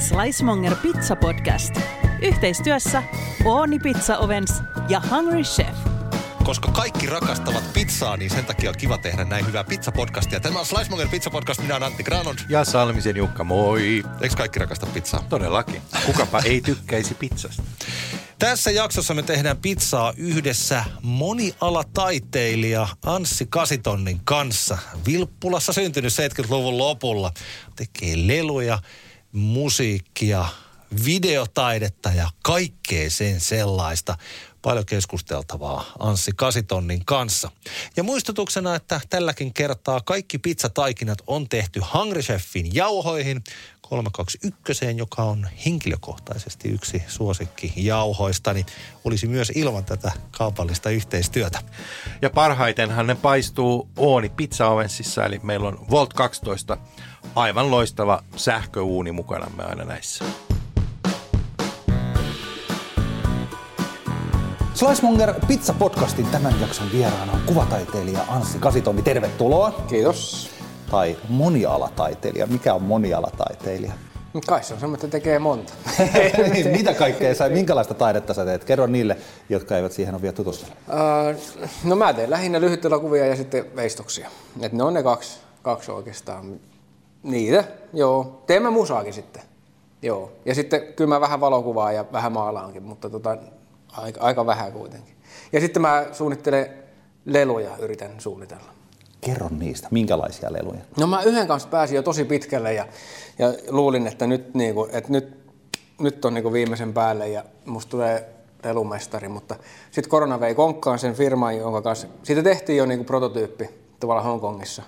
Slicemonger Pizza Podcast. Yhteistyössä Ooni Pizza Ovens ja Hungry Chef. Koska kaikki rakastavat pizzaa, niin sen takia on kiva tehdä näin hyvää pizzapodcastia. Tämä on Slicemonger Pizza Podcast, minä olen Antti Granond. Ja Salmisen Jukka, moi. Eikö kaikki rakasta pizzaa? Todellakin. Kukapa ei tykkäisi pizzasta. Tässä jaksossa me tehdään pizzaa yhdessä monialataiteilija Anssi Kasitonnin kanssa. Vilppulassa syntynyt 70-luvun lopulla. Tekee leluja, musiikkia, videotaidetta ja kaikkea sen sellaista. Paljon keskusteltavaa Anssi Kasitonnin kanssa. Ja muistutuksena, että tälläkin kertaa kaikki pizzataikinat on tehty Hungry Chefin jauhoihin 321, joka on henkilökohtaisesti yksi suosikki jauhoistani, olisi myös ilman tätä kaupallista yhteistyötä. Ja parhaitenhan ne paistuu Ooni Pizza Ovensissa, eli meillä on Volt 12 aivan loistava sähköuuni mukanamme aina näissä. Slicemonger Pizza Podcastin tämän jakson vieraana on kuvataiteilija Anssi Kasitonni. Tervetuloa. Kiitos. Tai monialataiteilija. Mikä on monialataiteilija? Kai se on semmoinen, että tekee monta. Niin, Mitä kaikkea sä, minkälaista taidetta sä teet? Kerro niille, jotka eivät siihen ole vielä tutustuneet. Öö, no mä teen lähinnä lyhytelokuvia ja sitten veistoksia. Et ne on ne kaksi, kaksi oikeastaan. Niitä, joo. Teen mä musaakin sitten. Joo. Ja sitten kyllä mä vähän valokuvaa ja vähän maalaankin, mutta tota, aika, aika vähän kuitenkin. Ja sitten mä suunnittelen leluja, yritän suunnitella. Kerro niistä, minkälaisia leluja? No mä yhden kanssa pääsin jo tosi pitkälle ja, ja luulin, että nyt, niinku, että nyt, nyt on niinku viimeisen päälle ja musta tulee lelumestari, mutta sitten korona vei konkkaan sen firman, jonka kanssa, siitä tehtiin jo niinku prototyyppi tuolla Hongkongissa.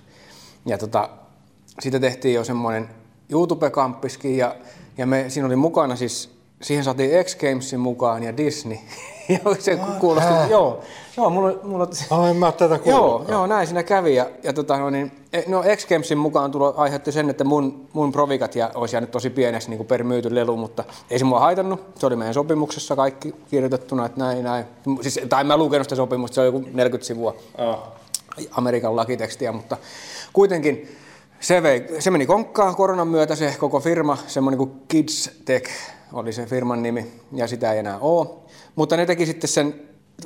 Ja tota, siitä tehtiin jo semmoinen YouTube-kamppiskin ja, ja me, siinä oli mukana siis, siihen saatiin X Gamesin mukaan ja Disney. ja se kuulosti, joo, joo, mulla, mulla, Ai, en mä tätä Joo, joo, näin siinä kävi. Ja, ja tota, no, niin, e- no X Gamesin mukaan tulo aiheutti sen, että mun, mun provikat ja olisi jäänyt tosi pieneksi niin kuin per myyty lelu, mutta ei se mua haitannut. Se oli meidän sopimuksessa kaikki kirjoitettuna, että näin, näin. Siis, tai en mä lukenut sitä sopimusta, se on joku 40 sivua Amerikan lakitekstiä, mutta kuitenkin se, vei, se meni konkkaan koronan myötä se koko firma, semmoinen kuin Kids Tech oli se firman nimi, ja sitä ei enää ole. Mutta ne teki sitten sen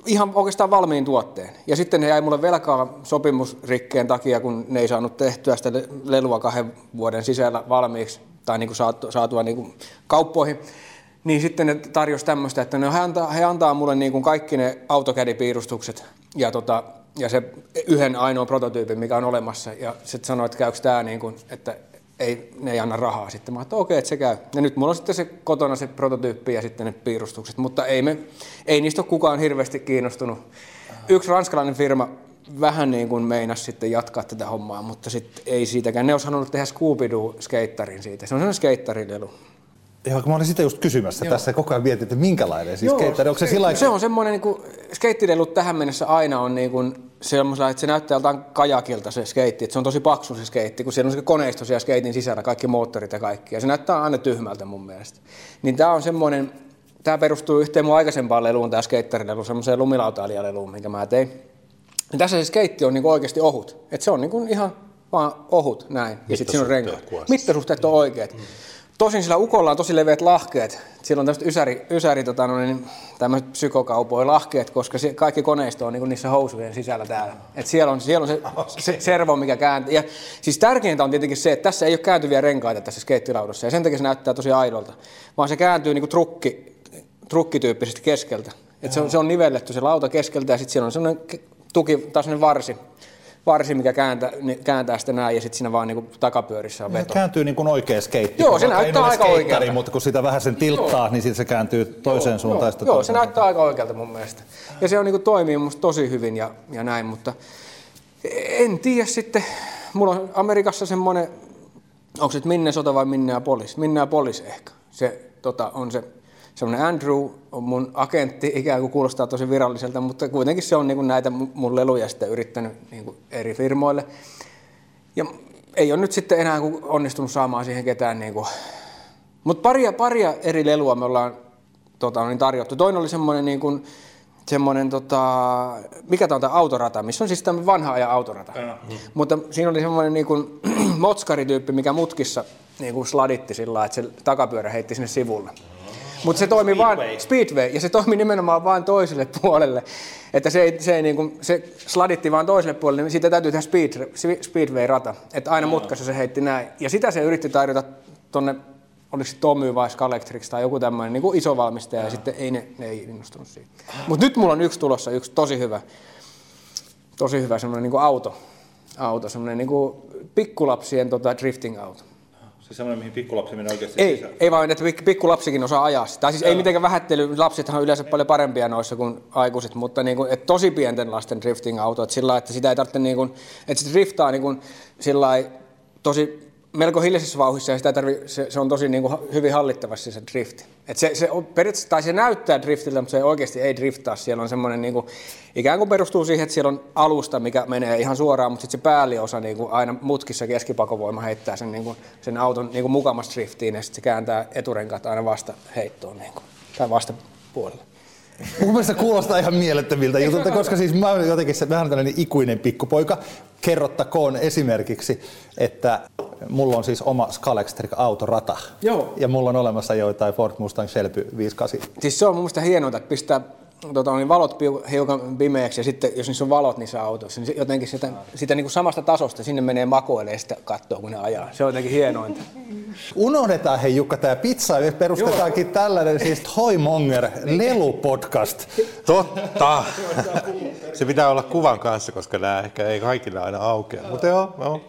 ihan oikeastaan valmiin tuotteen. Ja sitten ne jäi mulle velkaa sopimusrikkeen takia, kun ne ei saanut tehtyä sitä le- lelua kahden vuoden sisällä valmiiksi, tai niin kuin saatu, saatua niin kuin kauppoihin. Niin sitten ne tarjosi tämmöistä, että ne, he, antaa, he antaa mulle niin kuin kaikki ne AutoCAD-piirustukset ja, tota, ja se yhden ainoa prototyypin, mikä on olemassa. Ja sitten sanoi, että käykö tämä niin kuin, että ei, ne ei anna rahaa. Sitten mä että okei, että se käy. Ja nyt mulla on sitten se kotona se prototyyppi ja sitten ne piirustukset, mutta ei, me, ei niistä ole kukaan hirveästi kiinnostunut. Yksi ranskalainen firma vähän niin kuin meinas sitten jatkaa tätä hommaa, mutta sitten ei siitäkään. Ne olisi halunnut tehdä Scooby-Doo-skeittarin siitä. Se on sellainen skeittarilelu. Joo, kun mä olin sitä just kysymässä. Joo. Tässä koko ajan mietin, että minkälainen siis skeittari. Onko se sillä se on semmoinen, niin kuin, skeittilelut tähän mennessä aina on niin kuin, semmoisella, että se näyttää joltain kajakilta se skeitti, että se on tosi paksu se skeitti, kun siellä on se koneisto siellä skeitin sisällä, kaikki moottorit ja kaikki, ja se näyttää aina tyhmältä mun mielestä. Niin tämä on semmoinen, tämä perustuu yhteen mun aikaisempaan leluun, tämä skeittarilelu, semmoiseen lumilautailialeluun, minkä mä tein. Ja tässä se skeitti on niin oikeasti ohut, että se on niin kuin ihan vaan ohut näin, ja sitten siinä on renkaat. Mittasuhteet on oikeat. Mm. Tosin sillä ukolla on tosi leveät lahkeet. Sillä on tämmöiset ysäri, ysäri tota, niin, tämmöiset lahkeet, koska se, kaikki koneisto on niin niissä housujen sisällä täällä. Et siellä on, siellä on se, se servo, mikä kääntyy. Ja siis tärkeintä on tietenkin se, että tässä ei ole kääntyviä renkaita tässä skeittilaudassa, ja sen takia se näyttää tosi aidolta. Vaan se kääntyy niin kuin trukki, trukkityyppisesti keskeltä. Et se, on, se on nivelletty se lauta keskeltä, ja sitten siellä on semmoinen tuki, tai semmoinen varsi, varsi, mikä kääntää, kääntää sitä näin ja sitten siinä vaan niin takapyörissä on veto. Se kääntyy niin kuin oikea skeitti. Joo, se näyttää aika oikealta. Mutta kun sitä vähän sen tilttaa, joo. niin sitten se kääntyy toiseen joo, suuntaan. Joo, joo se näyttää aika oikealta mun mielestä. Ja se on niin kuin, toimii musta tosi hyvin ja, ja näin, mutta en tiedä sitten. Mulla on Amerikassa semmoinen, onko se Minnesota vai Minneapolis? Minneapolis ehkä. Se tota, on se semmoinen Andrew on mun agentti, ikään kuin kuulostaa tosi viralliselta, mutta kuitenkin se on niin kuin näitä mun leluja sitten yrittänyt niin kuin eri firmoille. Ja ei ole nyt sitten enää onnistunut saamaan siihen ketään. Niin. Mutta paria, paria eri lelua me ollaan tota, niin tarjottu. Toinen oli semmoinen niin kuin semmoinen, tota, mikä tämä on tämä autorata, missä on siis tämmöinen vanha ajan autorata. Mm. Mutta siinä oli semmoinen niin kuin, motskarityyppi, mikä mutkissa niin kuin sladitti sillä lailla, että se takapyörä heitti sinne sivulle. Mutta se toimi vain, speedway, ja se toimi nimenomaan vain toiselle puolelle. Että se, ei, se, ei niin kuin, se sladitti vain toiselle puolelle, niin siitä täytyy tehdä speed, speedway-rata. Että aina mutkassa se heitti näin. Ja sitä se yritti tarjota tonne, oliko se Tommy vai Scalectrix tai joku tämmöinen niin kuin iso valmistaja, ja sitten ei ne, ne ei innostunut siitä. Mutta nyt mulla on yksi tulossa, yksi tosi hyvä, tosi hyvä semmoinen niin kuin auto. Auto, semmoinen niin kuin pikkulapsien tota, drifting-auto. Se semmoinen, mihin pikkulapsi menee oikeasti Ei, sisään. ei vaan, että pik- pikkulapsikin osaa ajaa sitä. Siis ei mitenkään vähättely, lapsethan on yleensä paljon parempia noissa kuin aikuiset, mutta niin kuin, että tosi pienten lasten drifting-auto, että sillä että sitä ei tarvitse, niin kuin, että se driftaa niin kuin, sillä tosi melko hiljaisessa vauhdissa ja sitä tarvi, se, se, on tosi niin kuin, hyvin hallittavasti se drifti. Et se, se, periaatteessa, tai se näyttää driftiltä, mutta se oikeasti ei driftaa. Siellä on semmoinen, niin kuin, ikään kuin perustuu siihen, että siellä on alusta, mikä menee ihan suoraan, mutta sitten se päälliosa niin kuin aina mutkissa keskipakovoima heittää sen, niin kuin, sen auton niin kuin driftiin ja sitten se kääntää eturenkaat aina vasta heittoon niin kuin, tai vastapuolelle. Mun mielestä kuulostaa ihan mielettömiltä jutulta, koska siis mä olen jotenkin se vähän tällainen ikuinen pikkupoika. Kerrottakoon esimerkiksi, että mulla on siis oma Scalextric autorata. Joo. Ja mulla on olemassa joitain Ford Mustang Shelby 58. Siis se on mun mielestä hienoa, että pistää tota, niin valot piu- hiukan pimeäksi ja sitten jos niissä on valot niissä autoissa, niin jotenkin sitä, sitä niin kuin samasta tasosta sinne menee makoilemaan ja sitten katsoo, kun ne ajaa. Se on jotenkin hienointa. Unohdetaan hei Jukka tämä pizza ja perustetaankin tällainen siis Toymonger Lelu-podcast. Totta. Se pitää olla kuvan kanssa, koska nämä ehkä ei kaikille aina aukea. Mutta joo, joo.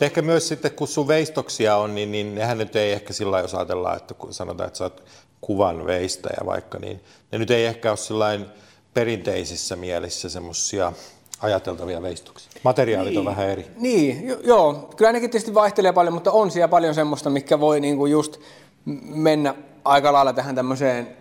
Ehkä myös sitten, kun sun veistoksia on, niin, niin nehän nyt ei ehkä sillä lailla, jos ajatellaan, että kun sanotaan, että sä oot kuvan veistäjä vaikka, niin ne nyt ei ehkä ole sillain perinteisissä mielissä semmoisia ajateltavia veistoksia. Materiaalit on vähän eri. Niin, jo, joo. Kyllä nekin tietysti vaihtelee paljon, mutta on siellä paljon semmoista, mikä voi niinku just mennä aika lailla tähän tämmöiseen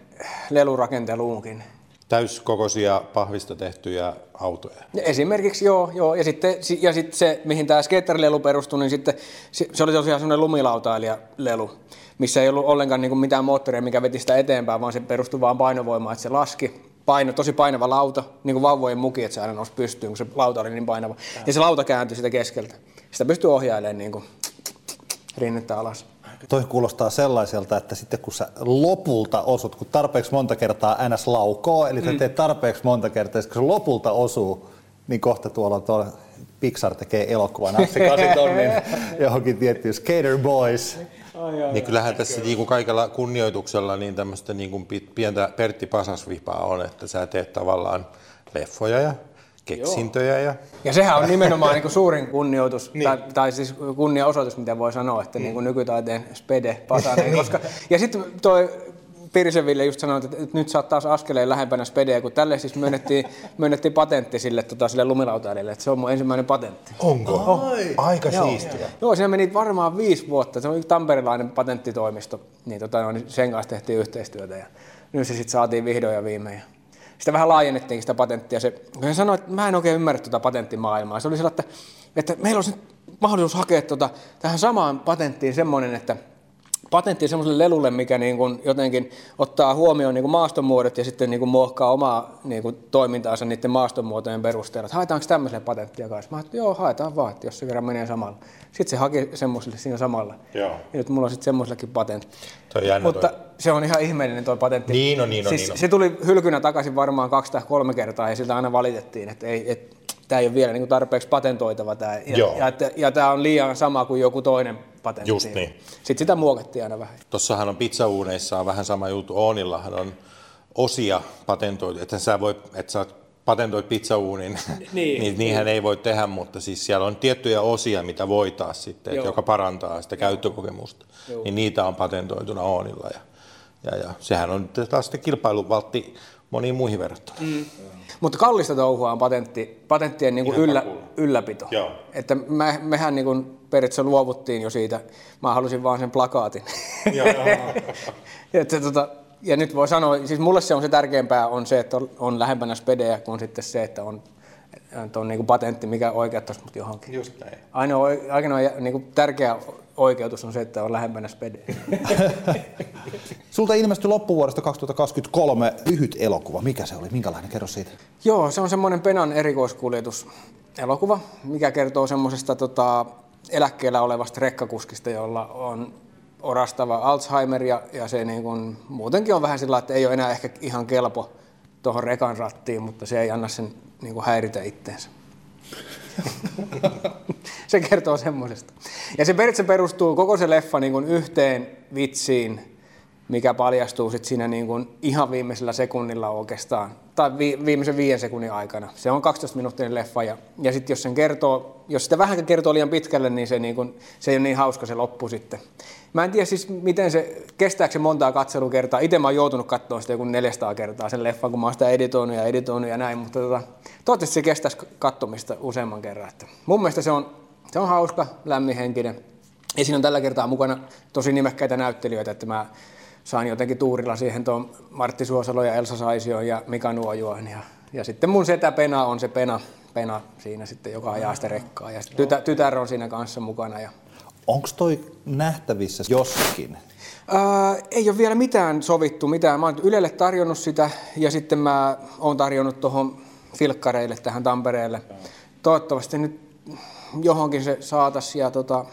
lelurakenteluunkin. Täyskokoisia pahvista tehtyjä autoja. Ja Esimerkiksi joo, joo. Ja sitten, si- ja sitten se, mihin tämä skater-lelu perustui, niin sitten se, se oli tosiaan semmoinen lumilautailija-lelu, missä ei ollut ollenkaan niin kuin mitään moottoria, mikä veti sitä eteenpäin, vaan se perustui vaan painovoimaan, että se laski. Paino, tosi painava lauta, niin kuin vauvojen muki, että se aina nousi pystyyn, kun se lauta oli niin painava. Ja se lauta kääntyi sitä keskeltä. Sitä pystyy ohjailemaan niin kuin rinnettä alas. Toi kuulostaa sellaiselta, että sitten kun sä lopulta osut, kun tarpeeksi monta kertaa NS laukoo, eli sä teet tarpeeksi monta kertaa, ja kun se lopulta osuu, niin kohta tuolla tuolla Pixar tekee elokuvan Assi Kasitonnin johonkin tiettyyn Skater Boys. Niin kyllähän tässä niin kuin kaikella kunnioituksella niin tämmöistä niin kuin pi- pientä Pertti Pasasvipaa on, että sä teet tavallaan leffoja ja keksintöjä ja Ja sehän on nimenomaan niin kuin suurin kunnioitus, niin. tai, tai siis kunniaosoitus, mitä voi sanoa, että niin kuin nykytaiteen spede pasanen. koska, ja sitten toi Pirisen Ville just sanoi, että nyt oot taas askeleen lähempänä spedeä, kun tälle siis myönnettiin, myönnettiin patentti sille, tota, sille lumilautailille, että se on mun ensimmäinen patentti. Onko? Aika Joo. siistiä. Joo, siinä meni varmaan viisi vuotta. Se on tamperilainen patenttitoimisto, niin, tota, no, niin sen kanssa tehtiin yhteistyötä ja nyt se sitten saatiin vihdoin ja viimein. Sitä vähän laajennettiin sitä patenttia. Se, kun hän sanoi, että mä en oikein ymmärrä tuota patenttimaailmaa. Se oli sellainen, että, että meillä olisi nyt mahdollisuus hakea tuota, tähän samaan patenttiin semmoinen, että patentti semmoiselle lelulle, mikä niin kuin jotenkin ottaa huomioon niin kuin maastonmuodot ja sitten niin kuin muokkaa omaa niin kuin toimintaansa niiden maastonmuotojen perusteella. Että haetaanko tämmöiselle patenttia kanssa? Mä ajattelin, että joo, haetaan vaan, että jos se kerran menee samalla. Sitten se haki semmoiselle siinä samalla. Joo. Ja nyt mulla on sitten semmoisellekin patentti. Toi jännä Mutta toi. se on ihan ihmeellinen tuo patentti. Niin on, niin on, siis niin on. Se tuli hylkynä takaisin varmaan kaksi tai kolme kertaa ja siltä aina valitettiin, että ei, et, tämä ei ole vielä niin kuin tarpeeksi patentoitava tämä. Ja, Joo. ja, että- ja tämä on liian sama kuin joku toinen patentti. Just niin. Sitten sitä muokattiin aina vähän. Tossahan on pizzauuneissa on vähän sama juttu. Oonillahan on osia patentoitu, että sä voi, että sä patentoit pizzauunin, niin, niin niinhän ei voi tehdä, mutta siis siellä on tiettyjä osia, mitä voi taas sitten, että Joo. joka parantaa sitä käyttökokemusta, niin niitä on patentoituna Oonilla ja, ja, ja sehän on taas sitten kilpailuvaltti moniin muihin verrattuna. Mm. Mutta kallista touhua on patentti, patenttien niin kuin yllä, ylläpito. Joo. Että me, mehän niin kuin periaatteessa luovuttiin jo siitä. Mä halusin vaan sen plakaatin. että, tota, ja nyt voi sanoa, siis mulle se on se tärkeämpää on se, että on, on lähempänä spedeä kuin sitten se, että on, että on niin kuin patentti, mikä oikeuttaisi mut johonkin. Just näin. Ainoa, ainoa niin kuin tärkeä oikeutus on se, että on lähempänä spedeä. Sulta ilmestyi loppuvuodesta 2023 lyhyt elokuva. Mikä se oli? Minkälainen? Kerro siitä. Joo, se on semmoinen Penan erikoiskuljetus elokuva, mikä kertoo semmoisesta tota, eläkkeellä olevasta rekkakuskista, jolla on orastava Alzheimer ja, ja se niin kun, muutenkin on vähän sillä että ei ole enää ehkä ihan kelpo tuohon rekan rattiin, mutta se ei anna sen niin kuin häiritä itteensä. se kertoo semmoisesta. Ja se perustuu koko se leffa niin kuin yhteen vitsiin, mikä paljastuu sitten siinä niin kuin ihan viimeisellä sekunnilla oikeastaan, tai vi, viimeisen viiden sekunnin aikana. Se on 12 minuuttinen leffa, ja, ja sitten jos sen kertoo, jos sitä vähän kertoo liian pitkälle, niin se, niin kuin, se ei ole niin hauska se loppu sitten. Mä en tiedä siis, miten se, kestääkö se montaa katselukertaa. Itse mä oon joutunut katsoa sitä joku 400 kertaa sen leffan, kun mä oon sitä editoinut ja editoinut ja näin, mutta tota, toivottavasti se kestäisi kattomista useamman kerran. Että mun mielestä se on, se on hauska, lämminhenkinen. Ja siinä on tällä kertaa mukana tosi nimekkäitä näyttelijöitä, että mä saan jotenkin tuurilla siihen tuon Martti Suosalo ja Elsa Saisio ja Mika Nuojuan. Ja, ja sitten mun setä Pena on se Pena, Pena siinä sitten, joka ajaa sitä rekkaa. Ja tytär, tytär on siinä kanssa mukana. Ja... Onko toi nähtävissä jossakin? Ää, ei ole vielä mitään sovittu, mitään. Mä oon Ylelle tarjonnut sitä ja sitten mä oon tarjonnut tuohon filkkareille tähän Tampereelle. Toivottavasti nyt johonkin se saatas ja tota,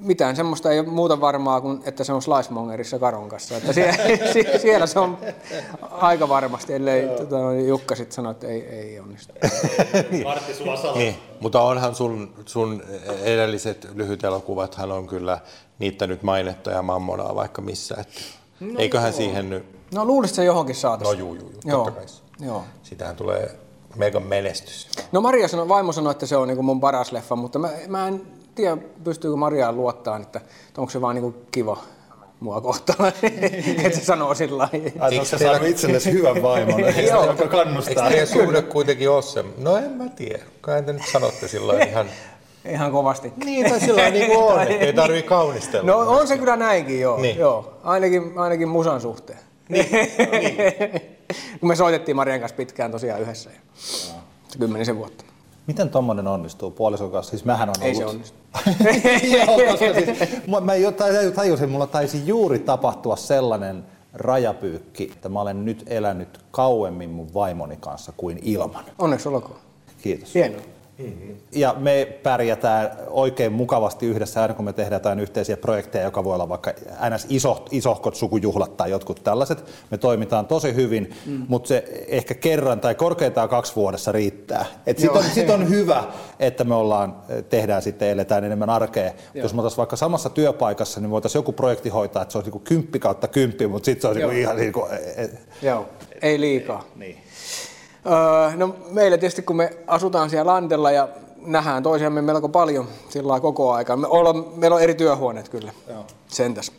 mitään semmoista ei ole muuta varmaa kuin, että se on Slicemongerissa Karon kanssa. Että siellä, siellä se on aika varmasti, ellei tota, Jukka sitten sano, että ei, ei onnistu. Martti Suosalo. Niin, mutta onhan sun, sun edelliset lyhyt elokuvat, hän on kyllä niittänyt mainetta ja mammonaa vaikka missä. Että no, eiköhän joo. siihen nyt... No luulisit se johonkin saataisiin. No juu, juu, juu joo. kai. Joo. Sitähän tulee mega menestys. No Maria sanoi, vaimo sanoi, että se on niin mun paras leffa, mutta mä, mä en tiedä, pystyykö Mariaan luottaa, että onko se vaan niin kiva mua kohtaan, että se sanoo sillä lailla. Eikö se saanut itsellesi hyvän vaimon, joka kannustaa? Eikö suhde kuitenkin ole se? No en mä tiedä, kai te nyt sanotte sillä ihan... Ihan kovasti. Niin, tai sillä niin kuin on, ei tarvii kaunistella. No on se kyllä näinkin, joo. Niin. joo. Ainakin, ainakin musan suhteen. Niin. niin. Kun me soitettiin Marian kanssa pitkään tosiaan yhdessä. Kymmenisen vuotta. Miten tuommoinen onnistuu puolison kanssa? Siis mähän on Ei se onnistu. Joo, koska siis, mä, mä tajusin, mulla taisi juuri tapahtua sellainen rajapyykki, että mä olen nyt elänyt kauemmin mun vaimoni kanssa kuin ilman. Onneksi olkoon. Kiitos. Hienoa. Ja me pärjätään oikein mukavasti yhdessä aina kun me tehdään jotain yhteisiä projekteja, joka voi olla vaikka ns. Iso, isohkot sukujuhlat tai jotkut tällaiset. Me toimitaan tosi hyvin, mm. mutta se ehkä kerran tai korkeintaan kaksi vuodessa riittää. Sitten on, sit on hyvä, että me ollaan, tehdään sitten, eletään enemmän arkea. Joo. Jos me oltaisiin vaikka samassa työpaikassa, niin voitaisiin joku projekti hoitaa, että se olisi niin kymppi kautta kymppi, mutta sitten se olisi niin ihan niin kuin, et, Joo, ei liikaa. Niin. Öö, no meillä tietysti kun me asutaan siellä Landella ja nähdään toisiamme melko paljon sillä koko aika. Me ollaan, meillä on eri työhuoneet kyllä, Joo. sentäs.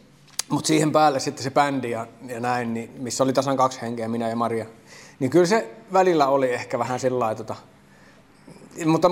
Mutta siihen päälle sitten se bändi ja, ja näin, niin, missä oli tasan kaksi henkeä, minä ja Maria. Niin kyllä se välillä oli ehkä vähän sillä tota, mutta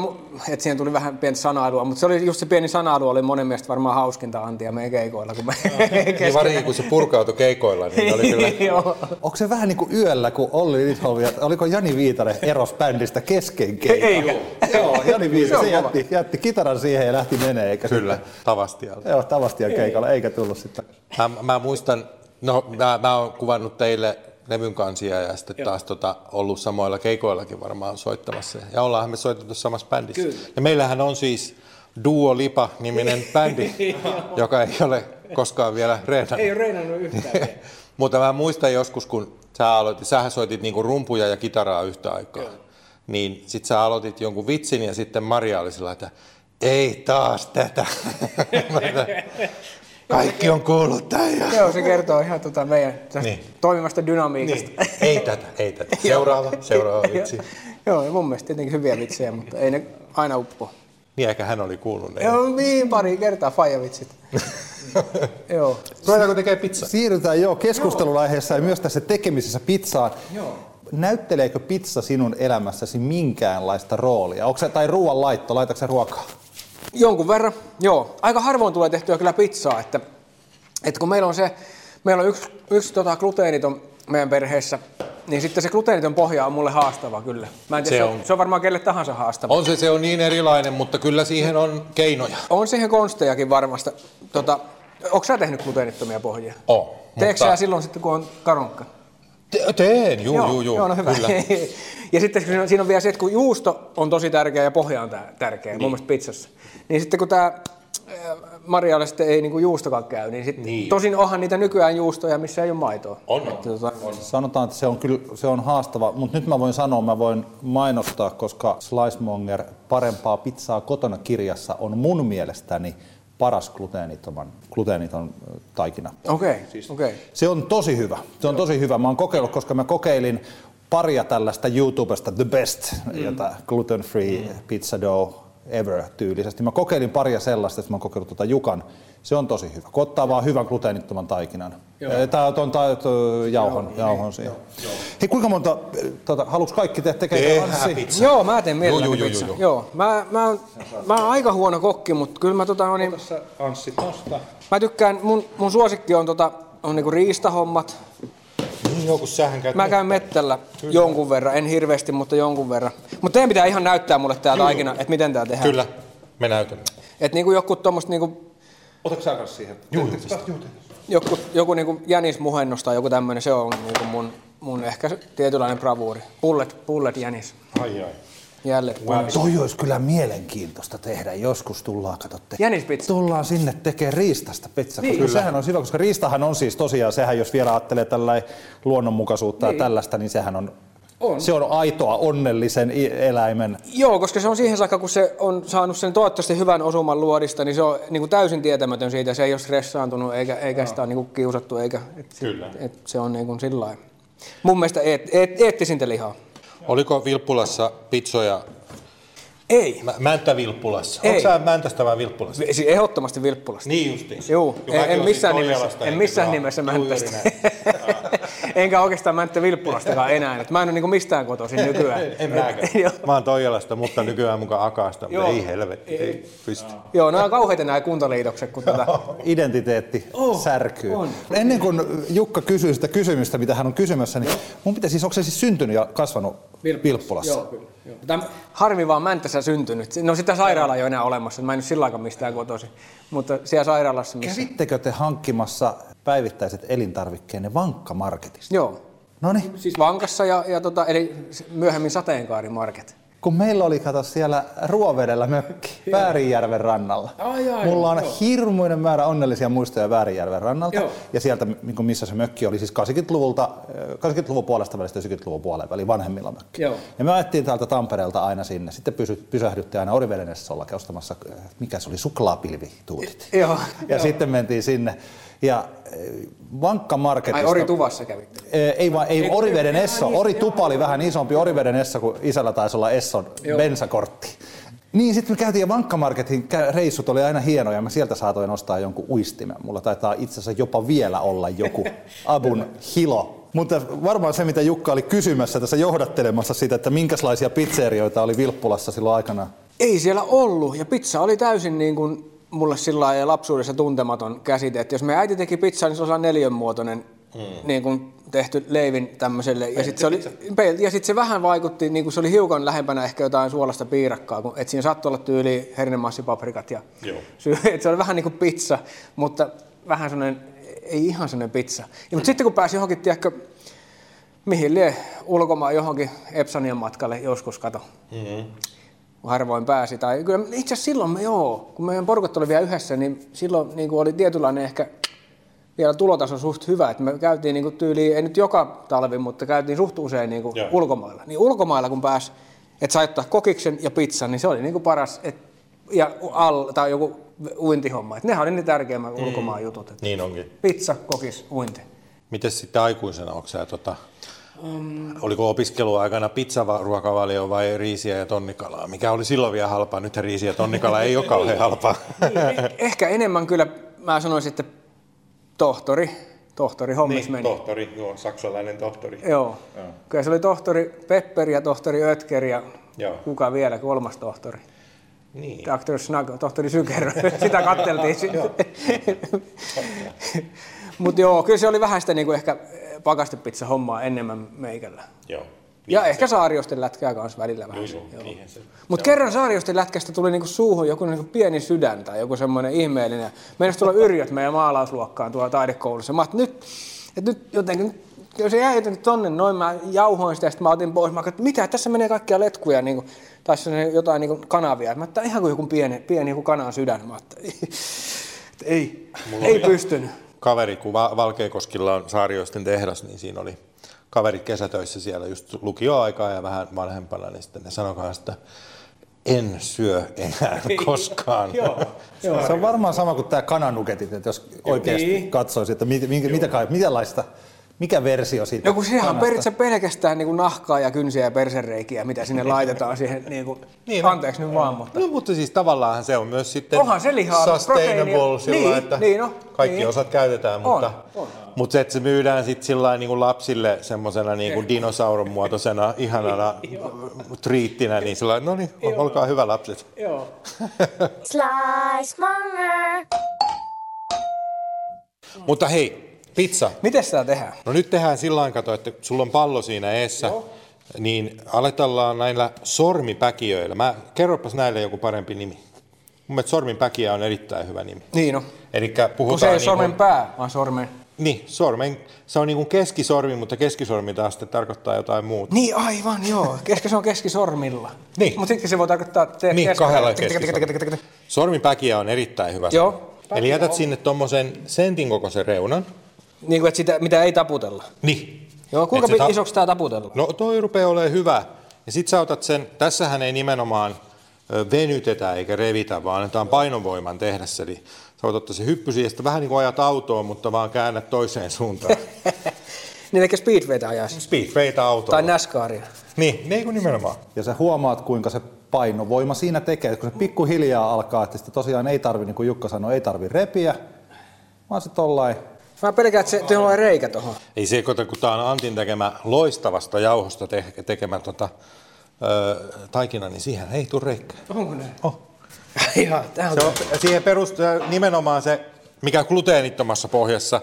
et siihen tuli vähän pientä sanailua, mutta se oli just se pieni sanailu oli monen mielestä varmaan hauskinta Antia meidän keikoilla. Kun me niin varsinkin kun se purkautui keikoilla, niin oli kyllä... Onko se vähän niin kuin yöllä, kun Olli Lidholm ja oliko Jani Viitanen eros bändistä kesken keikan? Ei, Joo, Jani Viitanen, se jätti, jätti kitaran siihen ja lähti menee. Eikä kyllä, sitten... Tavastialla. Joo, Tavastian keikalla, eikä tullut sitten. Mä, mä muistan, no mä, mä oon kuvannut teille levyn kansia ja sitten Joo. taas tota, ollut samoilla keikoillakin varmaan soittamassa. Ja ollaanhan me soitettu samassa bändissä. Kyllä. Ja meillähän on siis Duo Lipa-niminen bändi, joka ei ole koskaan vielä reenannut. Ei ole reenannut yhtään. Mutta mä muistan joskus, kun sä aloitit, sähän soitit niinku rumpuja ja kitaraa yhtä aikaa. Joo. Niin sit sä aloitit jonkun vitsin ja sitten Maria oli sillä, että ei taas tätä. Kaikki on kuullut tämän. Joo, se kertoo ihan tota meidän niin. toimivasta dynamiikasta. Niin. Ei tätä, ei tätä. Seuraava, seuraava vitsi. Joo, ja mun mielestä tietenkin hyviä vitsejä, mutta ei ne aina uppo. Niin, eikä hän oli kuullut ne. Joo, niin pari kertaa faijavitsit. joo. Ruvetaanko tekemään pizzaa? Siirrytään jo keskustelunaiheessa ja myös tässä tekemisessä pizzaan. Joo. Näytteleekö pizza sinun elämässäsi minkäänlaista roolia? Onko se, tai ruoan laitto, laitatko ruokaa? Jonkun verran, joo. Aika harvoin tulee tehtyä kyllä pizzaa, että, että kun meillä on se, meillä on yksi, yksi tota, gluteeniton meidän perheessä, niin sitten se gluteeniton pohja on mulle haastava kyllä. Mä en tiedä, se, on, se on varmaan kelle tahansa haastava. On se, se on niin erilainen, mutta kyllä siihen on keinoja. On siihen konstejakin varmasti. Tota, Onko sä tehnyt gluteenittomia pohjia? On. Teekö sä silloin sitten, kun on karonkka? Te- teen, juu, juu, juu, joo, no hyvä. kyllä. ja sitten siinä on, siinä on vielä se, että kun juusto on tosi tärkeä ja pohja on tää- tärkeä, niin. mun mielestä pizzassa, niin sitten kun tämä Marialle sitten ei niinku juustokaan käy, niin, sit, Niin. tosin onhan niitä nykyään juustoja, missä ei ole maitoa. On, on. Että Tota, Sanotaan, että se on kyllä se on haastava, mutta nyt mä voin sanoa, mä voin mainostaa, koska Slicemonger parempaa pizzaa kotona kirjassa on mun mielestäni paras gluteeniton, gluteeniton taikina. Okei, okay, okei. Okay. Se on tosi hyvä. Se on tosi hyvä. Mä oon kokeillut, koska mä kokeilin paria tällaista YouTubesta The Best, mm. jota gluten free mm. pizza dough ever tyylisesti. Mä kokeilin paria sellaista, että mä oon kokeillut tuota Jukan. Se on tosi hyvä. Kun ottaa vaan hyvän gluteenittoman taikinan. Tää on tai jauhon, jauhon siihen. Hei, kuinka monta, tota, haluatko kaikki te tekee pizza. Joo, mä teen mielelläni Joo, joo, pizza. joo, Joo, mä, mä, oon- mä oon aika huono kokki, mutta kyllä mä tota, niin, Anssi tosta. mä tykkään, mun, mun suosikki on tota, on niinku riistahommat. Joo, kun sähän käyt Mä käyn mettällä jonkun verran, en hirveästi, mutta jonkun verran. Mutta teidän pitää ihan näyttää mulle tää taikina, että miten tää tehdään. Kyllä, me näytämme. Että niinku joku tommoset niinku, Otatko sä kanssa siihen? Juu, joku, joku niinku jänismuhennos tai joku tämmönen, se on niinku mun, mun ehkä tietynlainen bravuuri. Pullet, pullet jänis. Ai ai. Jälleen. Toi olisi kyllä mielenkiintoista tehdä. Joskus tullaan, katsotte. Jänispizza. Tullaan sinne tekemään riistasta pizza, Niin. koska Kyllä. sehän on hyvä, koska riistahan on siis tosiaan, sehän jos vielä ajattelee tällä luonnonmukaisuutta niin. ja tällaista, niin sehän on, On. se on aitoa onnellisen eläimen. Joo, koska se on siihen saakka, kun se on saanut sen toivottavasti hyvän osuman luodista, niin se on niin kuin täysin tietämätön siitä. Se ei ole stressaantunut eikä, eikä sitä ole niin kuin kiusattu. Eikä, et, Kyllä. Et se on niin kuin sillä lailla. Mun mielestä eet, eet, eettisintä lihaa. Oliko Vilppulassa pizzoja Ei. Mä, Mänttä Vilppulassa? Ei. Onko sä Mäntästä vai Vilppulasta? Vi- Siis ehdottomasti Vilppulasta. Niin justiin. Joo, Kun en, en missään nimessä, en missään nimessä Juu, näin. Enkä oikeastaan Mänttä Vilppulastakaan enää. Et mä en ole niinku mistään kotoisin nykyään. En mäkään. Mä oon Toijalasta, mutta nykyään mukaan Akaasta, mutta Joo. ei helvetti, ei pysty. Joo, nämä on kauheita nämä kuntaliitokset, kun tota, Identiteetti Oh, särkyy. on. Ennen kuin Jukka kysyy sitä kysymystä, mitä hän on kysymässä, niin mun pitäisi siis, onko se siis syntynyt ja kasvanut Vilppulassa? Joo, kyllä. Joo. Täm, harmi vaan Mäntässä syntynyt. No sitä sairaalaa ei ole enää olemassa. Mä en nyt sillä aikaa mistään kotoisin. Mutta siellä sairaalassa, missä... Kävittekö te hankkimassa päivittäiset elintarvikkeenne vankkamarketista? Joo. No niin, Siis Vankassa ja, ja tota, eli myöhemmin Sateenkaarimarket. Kun meillä oli kato siellä Ruovedellä mökki Väärinjärven rannalla. Ai, ai, Mulla on joo. hirmuinen määrä onnellisia muistoja Väärinjärven rannalta. Joo. Ja sieltä, niin missä se mökki oli, siis 80-luvulta, äh, 80-luvun puolesta välistä 90-luvun puoleen väliin vanhemmilla mökki. Joo. Ja me ajettiin täältä Tampereelta aina sinne. Sitten pysy, pysähdyttiin aina Oriveden ostamassa, äh, mikä se oli, suklaapilvituutit. Joo. Ja sitten mentiin sinne. Ja äh, Vankkamarketista... Ai Ori Tuvassa kävitte. Ee, Ei vaan, ei Oriveden Esso. Ori Tupa oli vähän isompi Oriveden Esso, kun isällä taisi olla Esson Joo. bensakortti. Niin, sitten me käytiin ja Vankkamarketin reissut oli aina hienoja ja mä sieltä saatoin ostaa jonkun uistimen. Mulla taitaa itse asiassa jopa vielä olla joku Abun hilo. Mutta varmaan se, mitä Jukka oli kysymässä tässä johdattelemassa sitä, että minkälaisia pizzerioita oli Vilppulassa silloin aikana. Ei siellä ollut. Ja pizza oli täysin niin kuin mulle sillä lailla lapsuudessa tuntematon käsite. Että jos me äiti teki pizzaa, niin se oli sellainen neliönmuotoinen mm. niin kuin tehty leivin tämmöiselle. Ja sitten se, oli, peil- ja sit se vähän vaikutti, niin kuin se oli hiukan lähempänä ehkä jotain suolasta piirakkaa, kun, että siinä saattoi olla tyyli hernemassipaprikat. Ja Joo. Sy- että se oli vähän niin kuin pizza, mutta vähän semmoinen, ei ihan semmoinen pizza. Ja, mutta sitten kun pääsi johonkin, tiedätkö, mihin lie ulkomaan johonkin Epsanian matkalle joskus kato. Mm-hmm. Harvoin pääsi. Tai kyllä itse asiassa silloin me joo, kun meidän porukat oli vielä yhdessä, niin silloin niin kuin oli tietynlainen ehkä vielä tulotaso suht hyvä, että me käytiin niin kuin tyyliin, ei nyt joka talvi, mutta käytiin suht usein niin kuin Joo. ulkomailla. Niin ulkomailla kun pääsi, että sai ottaa kokiksen ja pizzan, niin se oli niin kuin paras, et, ja all, tai joku uintihomma. Et nehän oli ne tärkeimmät mm. ulkomaan jutut. Niin onkin. pizza, kokis, uinti. Miten sitten aikuisena, onko sä, tota, oliko opiskeluaikana pizzaruokavalio vai riisiä ja tonnikalaa? Mikä oli silloin vielä halpaa? Nyt riisiä ja tonnikala ei ole kauhean halpaa. Eh- Ehkä enemmän kyllä, mä sanoisin, että tohtori, tohtori hommis meni. tohtori, joo, saksalainen tohtori. Joo. Kyllä se oli tohtori Pepper ja tohtori Ötker ja Joo. kuka vielä, kolmas tohtori. Niin. Dr. Snug, tohtori Syker, sitä katteltiin. Mutta joo, kyllä se oli vähän sitä niinku ehkä pakastepizza hommaa enemmän meikällä. Joo. Ja ehkä saariosten lätkää kanssa välillä vähän. Mutta kerran saariosten lätkästä tuli niinku suuhun joku niinku pieni sydän tai joku semmoinen ihmeellinen. Meidän tulla yrjöt meidän maalausluokkaan tuolla taidekoulussa. Mä nyt, että nyt jotenkin, jos se jäi jotenkin tonne noin, mä jauhoin sitä ja sitten mä otin pois. Mä ajattelin, mitä, tässä menee kaikkia letkuja, niinku, tai se jotain niinku kanavia. Mä ajattelin, ihan kuin joku pieni, pieni joku kanan sydän. Mä että ei, ei pystynyt. Kaveri, kun Va- Valkeakoskilla on saarioisten tehdas, niin siinä oli kaverit kesätöissä siellä just lukioaikaa ja vähän vanhempana, niin sitten ne sanoi kanssa, että en syö enää koskaan. Se on varmaan sama kuin tämä kananuketit, että jos oikeasti Niin. katsoisi, että mit, minkä, mitä kai, minkälaista, mikä versio siitä No kun sehän on periaatteessa pelkästään niin kuin nahkaa ja kynsiä ja persereikiä, mitä sinne laitetaan siihen, niin kuin, Niin, anteeksi nyt vaan, mutta No mutta siis tavallaan se on myös sitten Onhan se lihaa, sustainable sillä, Niin, että niin on, kaikki niin. osat käytetään, mutta, on. mutta se, että se myydään sitten sillä niin kuin lapsille semmoisena niin kuin dinosauron muotoisena ihanana triittinä, niin sillä no niin, olkaa hyvä lapset. Joo. Slice. Mutta hei, pizza. Miten sitä tehdään? No nyt tehdään sillä lailla, kato, että sulla on pallo siinä eessä, niin aletellaan näillä sormipäkiöillä. Mä, kerropas näille joku parempi nimi. Mun mielestä sorminpäkiä on erittäin hyvä nimi. Niin on. Eli Kun se puhutaan... ei sormen niinku- pää, vaan sormen... Niin, sormen, se on niin kuin keskisormi, mutta keskisormi taas sitten tarkoittaa jotain muuta. Niin aivan, joo. Keski, se on keskisormilla. Niin. Mutta sitten se voi tarkoittaa... Te, Niin, kahdella tik- Sormipäkiä on erittäin hyvä. Joo. Eli jätät sinne tuommoisen sentin kokoisen reunan. Niin kuin, että sitä, mitä ei taputella. Niin. Joo, kuinka ta- isoksi tämä taputella? No toi rupeaa olemaan hyvä. Ja sit sä otat sen, tässähän ei nimenomaan venytetä eikä revitä, vaan annetaan painovoiman tehdä se. Eli sä voit ottaa se hyppysi ja sitten vähän niin kuin ajat autoon, mutta vaan käännät toiseen suuntaan. Niin eikä speedwaytä ajaisi. Speedwayta autoon. Tai NASCARia. Niin, niin kuin nimenomaan. Ja sä huomaat, kuinka se painovoima siinä tekee, kun se pikkuhiljaa alkaa, että sitä tosiaan ei tarvi, niin kuin Jukka sanoi, ei tarvi repiä, vaan se tollain Mä pelkään, että se tuohon on reikä tuohon. Ei se, kun tämä on Antin tekemä loistavasta jauhosta te- tekemä tota, ö, taikina, niin siihen ei tule reikkää. Onko näin? Oh. Ihan, tää on... Se on, siihen perustuu nimenomaan se, mikä gluteenittomassa pohjassa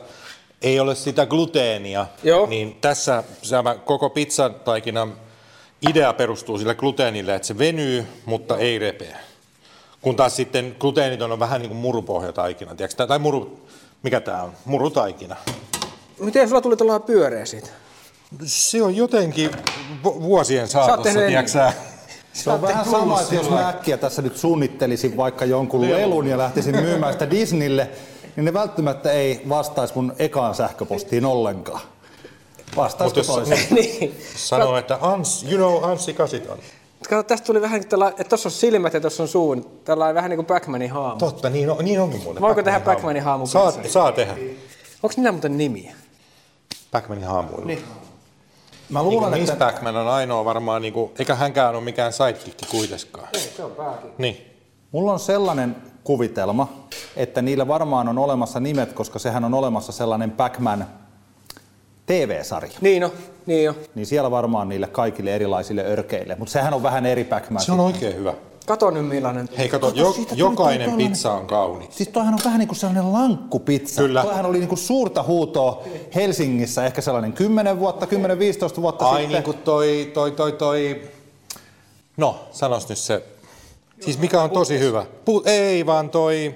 ei ole sitä gluteenia, Joo. niin tässä tämä koko pizzataikinan idea perustuu sille gluteenille, että se venyy, mutta ei repeä. Kun taas sitten gluteeniton on vähän niin kuin murupohjataikina, tiedätkö? tai muru, mikä tämä on? Murutaikina. Miten sulla tuli tuolla pyöreä siitä? Se on jotenkin vu- vuosien saatossa, tiedätkö sä? Se on vähän sama, että jos mä äkkiä tässä nyt suunnittelisin vaikka jonkun lelun ja lähtisin myymään sitä Disneylle, niin ne välttämättä ei vastaisi mun ekaan sähköpostiin ollenkaan. Vastaisiko toiseen? niin. Sanoo, että Ans, you know Anssi Kasiton. Kato, tästä tuli vähän tällä, että tuossa on silmät ja tuossa on suu. niin Tällainen vähän niin kuin Backmanin haamu. Totta, niin, on, niin onkin muuten. Voiko tehdä Backmanin haamu Saa, saa tehdä. Onko niillä muuten nimiä? Backmanin haamuilla. Niin. Mä Niin luulen, Miss että Backman on ainoa varmaan, niin kuin, eikä hänkään ole mikään sidekick kuitenkaan. Ei, se on pääkin. Niin. mulla on sellainen kuvitelma, että niillä varmaan on olemassa nimet, koska sehän on olemassa sellainen Pac-Man TV-sarja. Niin on, niin on. Niin siellä varmaan niille kaikille erilaisille örkeille. Mutta sehän on vähän eri Pac-Man. Se on oikein hyvä. Kato nyt millainen. Hei, kato, Kato, jo, siitä jokainen pizza on kauni. Siis toihan on vähän niin kuin sellainen lankkupizza. Kyllä. Toihan oli niin kuin suurta huutoa Helsingissä ehkä sellainen 10 vuotta, 10-15 vuotta Ai sitten. niin kuin toi, toi, toi, toi... No, sanos nyt se. Siis mikä on tosi hyvä. Pu- ei vaan toi...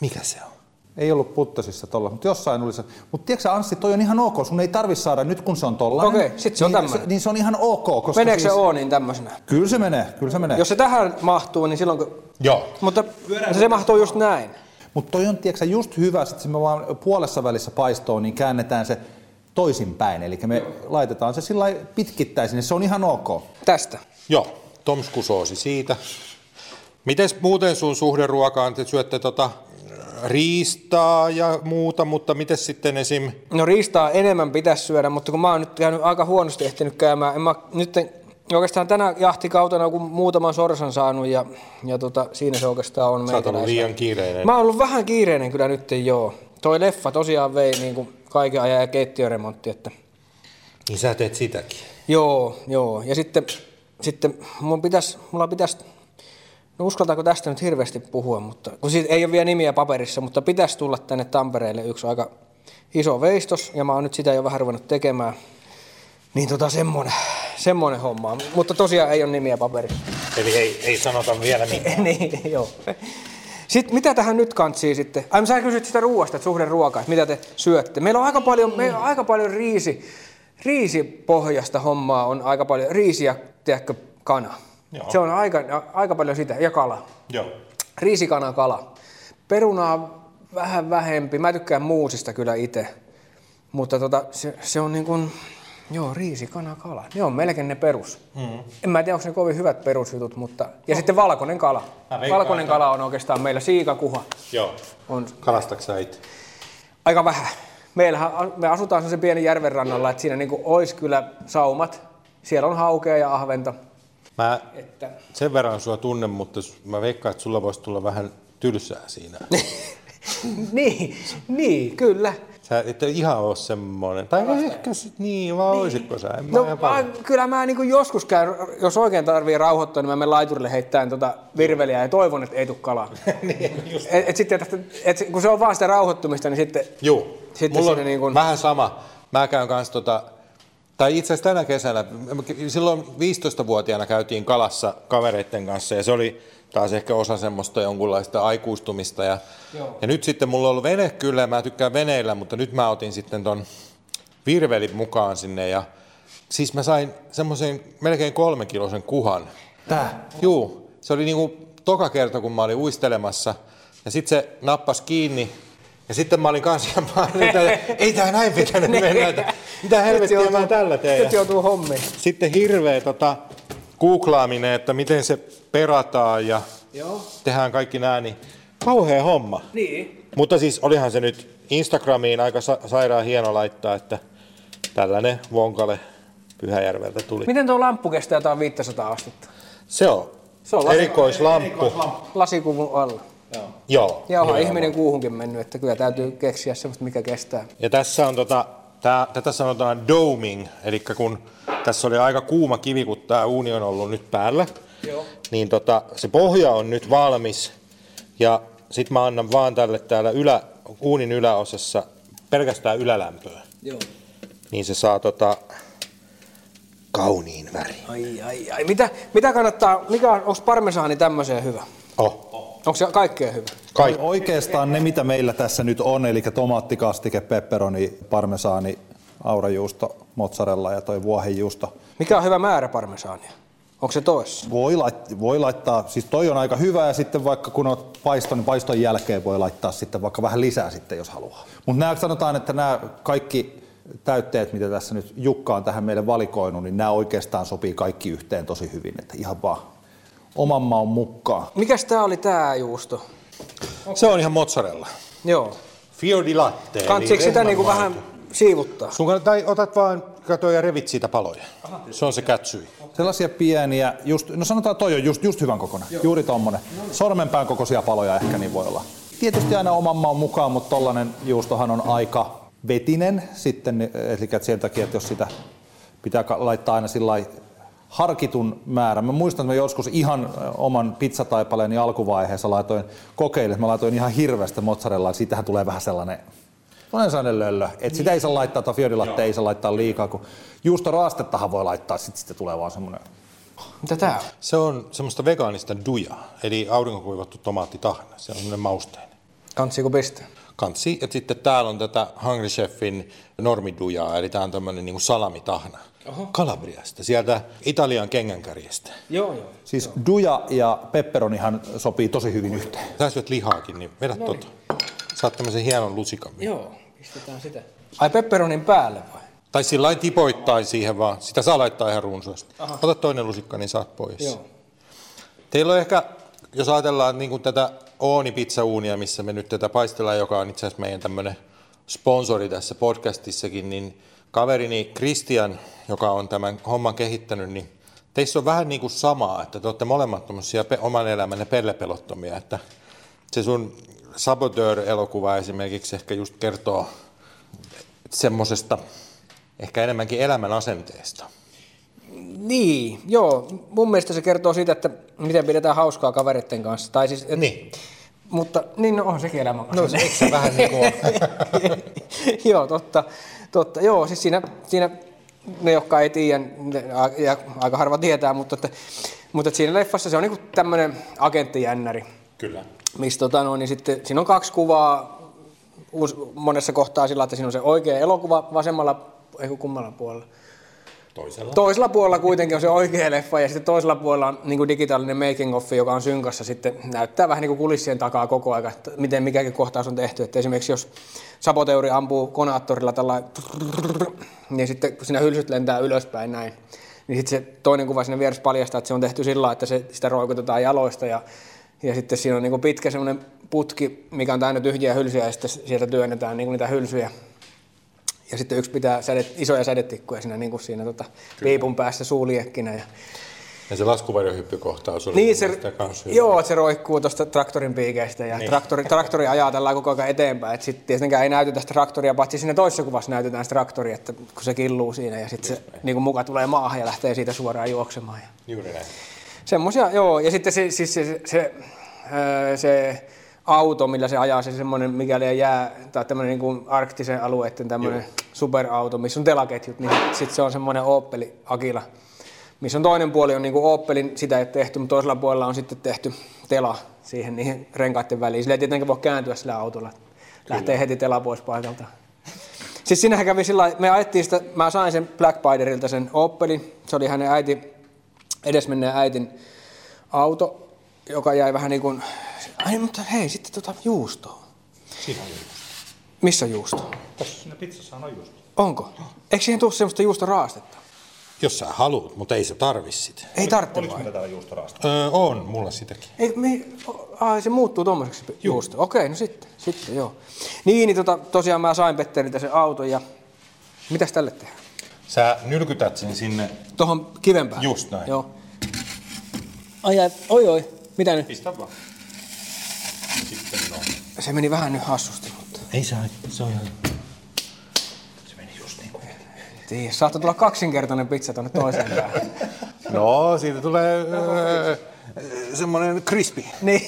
Mikä se on? Ei ollut puttosissa tolla, mutta jossain oli se. Mutta tiedätkö Anssi, toi on ihan ok. Sun ei tarvi saada nyt, kun se on tollainen. Okei, sit se on niin, tämmönen. niin se on ihan ok. Koska Meneekö se siis, Oonin tämmöisenä? Kyllä se menee, kyllä se menee. Jos se tähän mahtuu, niin silloin kun... Joo. Mutta se mahtuu just näin. Mutta toi on, tiedätkö, just hyvä, että me vaan puolessa välissä paistoon, niin käännetään se toisinpäin. Eli me laitetaan se sillä pitkittäisin, niin se on ihan ok. Tästä. Joo, tomskusoosi siitä. Mites muuten sun suhde ruokaan? Te syötte tota riistaa ja muuta, mutta miten sitten esim... No riistaa enemmän pitäisi syödä, mutta kun mä oon nyt käynyt aika huonosti ehtinyt käymään, en mä nyt oikeastaan tänä jahtikautena kun muutaman sorsan saanut ja, ja tota, siinä se oikeastaan on Sä oot ollut liian kiireinen. Mä oon ollut vähän kiireinen kyllä nyt joo. Toi leffa tosiaan vei niin kuin kaiken ajan ja keittiöremontti, että Niin sä teet sitäkin. joo, joo. Ja sitten, sitten mun pitäisi, mulla pitäisi, uskaltaako tästä nyt hirveästi puhua, mutta kun siitä ei ole vielä nimiä paperissa, mutta pitäisi tulla tänne Tampereelle yksi aika iso veistos, ja mä oon nyt sitä jo vähän ruvennut tekemään. Niin tota semmonen, semmoinen homma. Mutta tosiaan ei ole nimiä paperissa. Eli ei, ei sanota vielä mitään. niin, joo. Sitten mitä tähän nyt kantsii sitten? Ai sä kysyt sitä ruoasta, että suhde ruokaa, että mitä te syötte. Meillä on aika paljon, meillä on aika paljon riisi, riisipohjasta hommaa, on aika paljon riisiä, tiedätkö, kana. Joo. Se on aika, aika paljon sitä, ja kala. Joo. Riisikana kala. Perunaa vähän vähempi. Mä tykkään muusista kyllä itse. Mutta tota, se, se, on niin kuin, joo, riisikana kala. Ne on melkein ne perus. Mm. En mä tiedä, onko ne kovin hyvät perusjutut, mutta... Ja sitten valkoinen kala. Valkoinen että- kala on oikeastaan meillä siikakuha. Joo. On Kalastatko sä itse? aika vähän. Meillähän, me asutaan sellaisen pienen järven rannalla, että siinä niin kuin olisi kyllä saumat. Siellä on haukea ja ahventa. Mä Että... sen verran sua tunnen, mutta mä veikkaan, että sulla voisi tulla vähän tylsää siinä. niin, niin, kyllä. Sä et ihan ole semmoinen. Tai ehkä sit niin, vai niin. olisitko sä? En mä No mä, kyllä mä niin joskus käyn, jos oikein tarvii rauhoittua, niin mä menen laiturille heittämään tota virveliä ja toivon, että ei tule kalaa. niin, just. et, et sitten, että, et, kun se on vaan sitä rauhoittumista, niin sitten... Juu. Sitten Mulla on niin kuin- vähän sama. Mä käyn kanssa tota, tai itse asiassa tänä kesänä, silloin 15-vuotiaana käytiin kalassa kavereiden kanssa ja se oli taas ehkä osa semmoista jonkunlaista aikuistumista. Ja, Joo. ja nyt sitten mulla on ollut vene kyllä ja mä tykkään veneillä, mutta nyt mä otin sitten ton virvelin mukaan sinne ja siis mä sain semmoisen melkein kolmen kilosen kuhan. Tää. Juu, se oli niinku toka kerta, kun mä olin uistelemassa. Ja sitten se nappas kiinni. Ja sitten mä olin kanssa, olin, että ei tää näin pitänyt mennä. että Mitä helvettiä mä tällä teen? Nyt joutuu hommiin. Sitten hirveä tota, googlaaminen, että miten se perataan ja Joo. tehdään kaikki nää, niin kauhea homma. Niin. Mutta siis olihan se nyt Instagramiin aika sa- sairaan hieno laittaa, että tällainen vonkale Pyhäjärveltä tuli. Miten tuo lamppu kestää jotain 500 astetta? Se on, Se on lasi- erikoislamppu. Lasikuvun alla. Joo. Ja onhan ihminen kuuhunkin mennyt, että kyllä täytyy keksiä semmoista, mikä kestää. Ja tässä on tota, tää, tätä sanotaan doming, eli kun tässä oli aika kuuma kivi, kun tämä uuni on ollut nyt päällä, Joo. niin tota, se pohja on nyt valmis. Ja sitten mä annan vaan tälle täällä ylä, uunin yläosassa pelkästään ylälämpöä. Joo. Niin se saa tota, kauniin värin. Ai, ai, ai. Mitä, mitä kannattaa, mikä on, onko parmesaani tämmöiseen hyvä? Oh, Onko se kaikkeen hyvä? kaikki. Oikeastaan ne, mitä meillä tässä nyt on, eli tomaattikastike, pepperoni, parmesaani, aurajuusto, mozzarella ja toi vuohenjuusto. Mikä on hyvä määrä parmesaania? Onko se toissa? Voi, lait, voi laittaa, siis toi on aika hyvä ja sitten vaikka kun on paiston, niin paiston jälkeen voi laittaa sitten vaikka vähän lisää sitten, jos haluaa. Mutta nämä sanotaan, että nämä kaikki täytteet, mitä tässä nyt Jukka on tähän meille valikoinut, niin nämä oikeastaan sopii kaikki yhteen tosi hyvin, että ihan vaan oman maun mukaan. Mikäs tää oli tää juusto? Se on ihan mozzarella. Joo. Fiordi latte. eli Kantsiko sitä niinku vähän siivuttaa? Sun kannattaa, tai otat vaan, kato ja revit siitä paloja. Se on se kätsyi. Sellaisia pieniä, just, no sanotaan toi on just, just hyvän kokoinen, juuri tommonen. Sormenpään kokoisia paloja ehkä niin voi olla. Tietysti aina oman maun mukaan, mutta tollanen juustohan on aika vetinen sitten, eli sen takia, että jos sitä pitää laittaa aina sillä lailla harkitun määrän. Mä muistan, että mä joskus ihan oman pizzataipaleeni alkuvaiheessa laitoin kokeille, mä laitoin ihan hirveästä mozzarellaa, ja siitähän tulee vähän sellainen Monen sellainen löllö. Et sitä ei saa laittaa, tai fiodilatte ei saa laittaa liikaa, kun juustoraastettahan voi laittaa, sit sitten tulee vaan semmoinen Mitä tää on? Se on semmoista vegaanista dujaa, eli aurinkokuivattu tomaattitahna. Se on semmoinen mausteinen. Kantsiiko pistää? Kansi, ja sitten täällä on tätä Hungry Chefin normidujaa, eli tämä on tämmöinen niin salamitahna. Oho. Kalabriasta, sieltä Italian kengänkärjestä. Joo, joo. Siis duja ja pepperonihan sopii tosi hyvin yhteen. Sä syöt lihaakin, niin vedä no tota. Saat tämmöisen hienon lusikan. Joo, pistetään sitä. Ai pepperonin päälle vai? Tai sillä lailla tipoittain siihen vaan. Sitä saa laittaa ihan runsaasti. Ota toinen lusikka, niin saat pois. Joo. Teillä on ehkä, jos ajatellaan niin kuin tätä Ooni pizzauunia, missä me nyt tätä paistellaan, joka on itse asiassa meidän tämmöinen sponsori tässä podcastissakin, niin kaverini Christian, joka on tämän homman kehittänyt, niin teissä on vähän niin kuin samaa, että te olette molemmat pe- oman elämänne pellepelottomia, että se sun Saboteur-elokuva esimerkiksi ehkä just kertoo semmoisesta ehkä enemmänkin elämän asenteesta. Niin, joo. Mun mielestä se kertoo siitä, että miten pidetään hauskaa kavereiden kanssa. Tai siis, et, Niin. Mutta niin, no on sekin elämän No se, eikö se vähän niin kuin Joo, totta. Totta. Joo, siis siinä, siinä ne, jotka ei tiedä, ne, ja aika harva tietää, mutta, että, mutta että siinä leffassa se on niin tämmöinen agenttijännäri. Kyllä. Missä tota, no, niin sitten, siinä on kaksi kuvaa monessa kohtaa sillä, että siinä on se oikea elokuva vasemmalla, ei kummalla puolella. Toisella. Toisella puolella kuitenkin on se oikea leffa ja sitten toisella puolella on niin digitaalinen making of, joka on synkassa sitten näyttää vähän niin kulissien takaa koko ajan, että miten mikäkin kohtaus on tehty. Että esimerkiksi jos saboteuri ampuu konaattorilla tällä niin sitten kun siinä hylsyt lentää ylöspäin näin, niin sitten se toinen kuva siinä vieressä paljastaa, että se on tehty sillä että se, sitä roikutetaan jaloista ja, ja sitten siinä on niin pitkä semmoinen putki, mikä on täynnä tyhjiä hylsyjä ja sitten sieltä työnnetään niin niitä hylsyjä ja sitten yksi pitää sädet, isoja sädetikkuja siinä, niin kuin siinä tota, piipun päässä suuliekkinä. Ja, Ja se laskuvarjohyppykohtaus oli niin se, mielestä kans hyvä. joo, että se roikkuu tuosta traktorin piikeistä ja niin. traktori, traktori ajaa tällä koko ajan eteenpäin. Että sitten tietenkään ei näytetä sitä traktoria, paitsi siinä toisessa kuvassa näytetään sitä traktoria, että kun se killuu siinä ja sitten se niin kuin muka tulee maahan ja lähtee siitä suoraan juoksemaan. Ja Juuri näin. Semmoisia, joo. Ja sitten se, siis se, se, se, se auto, millä se ajaa, se semmoinen, mikäli jää, tai tämmöinen niin kuin arktisen alueiden tämmöinen superauto, missä on telaketjut, niin sitten se on semmoinen Opeli Akila, missä on toinen puoli on niin kuin Opelin, sitä ei tehty, mutta toisella puolella on sitten tehty tela siihen niihin renkaiden väliin. Sillä ei tietenkään voi kääntyä sillä autolla, lähtee heti tela pois paikalta. Siis siinähän kävi sillä me ajettiin sitä, mä sain sen Black Spiderilta sen Opelin, se oli hänen äiti, edesmenneen äitin auto, joka jäi vähän niin kuin, ai mutta hei, sitten tota juustoa. Siinä on juuri. Missä juusto? Siinä pizzassahan on just. Onko? Eikö siihen tule semmoista juustoraastetta? Jos sä haluat, mutta ei se tarvi sitä. Ei tarvitse Oliko vai? täällä juustoraasta? Öö, on, mulla sitäkin. Ei, me, ai, se muuttuu tuommoiseksi juusto. Okei, no sitten, sitten joo. Niin, niin tota, tosiaan mä sain Petteriltä sen auton ja mitäs tälle tehdään? Sä nylkytät sen sinne. Tuohon kiven päälle. Just näin. Joo. Ai, ai, oi, oi. Mitä nyt? Pistä vaan. Sitten no. Se meni vähän nyt hassusti, mutta Ei se, se on ihan... Se meni just niin kuin... tiedä, saattoi tulla kaksinkertainen pizza tuonne toiseen päähän. No, siitä tulee öö, semmoinen crispy. niin.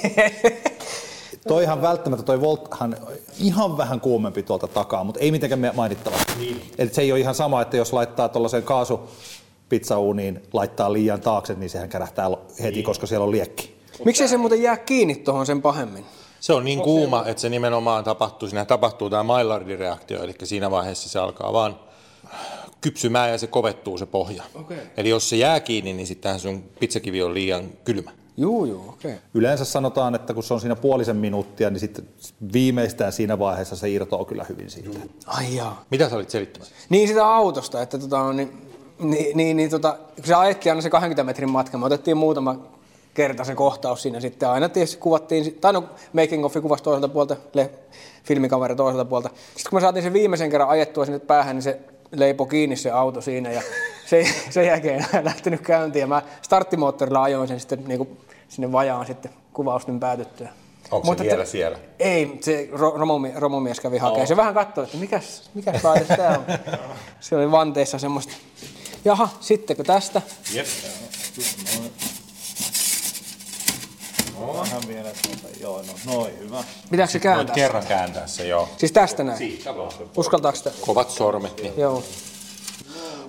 Toihan välttämättä, toi Volthan ihan vähän kuumempi tuolta takaa, mutta ei mitenkään mainittava. Niin. Eli se ei ole ihan sama, että jos laittaa tuollaisen kaasu pizzauuniin, laittaa liian taakse, niin sehän kärähtää heti, niin. koska siellä on liekki. Miksei se muuten jää kiinni tuohon sen pahemmin? Se on niin kuuma, että se nimenomaan tapahtuu, siinä tapahtuu tämä Maillardin reaktio, eli siinä vaiheessa se alkaa vaan kypsymään ja se kovettuu se pohja. Okei. Eli jos se jää kiinni, niin sittenhän sun pizzakivi on liian kylmä. Juu, juu, okei. Okay. Yleensä sanotaan, että kun se on siinä puolisen minuuttia, niin sitten viimeistään siinä vaiheessa se irtoaa kyllä hyvin siitä. Ai jaa. Mitä sä olit selittämässä? Niin sitä autosta, että tota, niin, niin, niin, niin tota, kun se ajettiin aina se 20 metrin matka, me otettiin muutama kerta se kohtaus siinä sitten. Aina tietysti kuvattiin, tai no making of kuvasi toiselta puolta, le, filmikaveri toiselta puolta. Sitten kun me saatiin sen viimeisen kerran ajettua sinne päähän, niin se leipo kiinni se auto siinä ja se, sen jälkeen enää lähtenyt käyntiin. Ja mä starttimoottorilla ajoin sen sitten niin kuin sinne vajaan sitten kuvausten päätyttyä. Onko Mutta se vielä te- siellä? Ei, se ro- romomies, kävi hakemaan. Se vähän katsoi, että mikäs, mikäs laite tää on. Se oli vanteissa semmoista. Jaha, sittenkö tästä? Jep. Vähän vielä, joo, no, noin, hyvä. Pitääkö se Voit kääntää? kerran kääntää se, joo. Siis tästä näin. Siitä vaan. Uskaltaako sitä? Kovat sormet. Niin. Joo.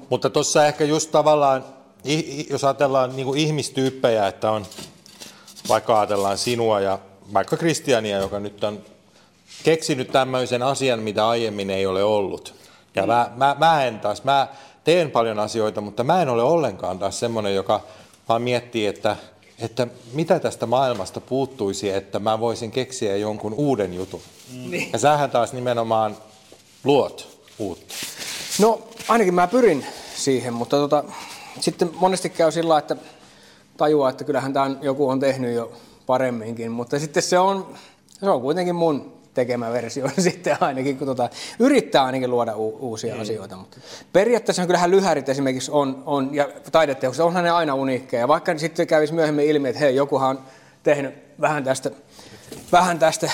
Mutta tuossa ehkä just tavallaan, jos ajatellaan niin kuin ihmistyyppejä, että on, vaikka ajatellaan sinua ja vaikka Kristiania, joka nyt on keksinyt tämmöisen asian, mitä aiemmin ei ole ollut. Ja mä, mä, mä en taas, mä teen paljon asioita, mutta mä en ole ollenkaan taas semmoinen, joka vaan miettii, että, että mitä tästä maailmasta puuttuisi, että mä voisin keksiä jonkun uuden jutun. Niin. Ja sähän taas nimenomaan luot uutta. No, ainakin mä pyrin siihen, mutta tota, sitten monesti käy sillä että tajuaa, että kyllähän tämä joku on tehnyt jo paremminkin, mutta sitten se on, se on kuitenkin mun tekemä versio sitten ainakin, kun tota, yrittää ainakin luoda u- uusia mm. asioita. Mutta periaatteessa kyllähän lyhärit esimerkiksi on, on ja taideteokset, onhan ne aina uniikkeja. Vaikka sitten kävisi myöhemmin ilmi, että hei, jokuhan on tehnyt vähän tästä, vähän tästä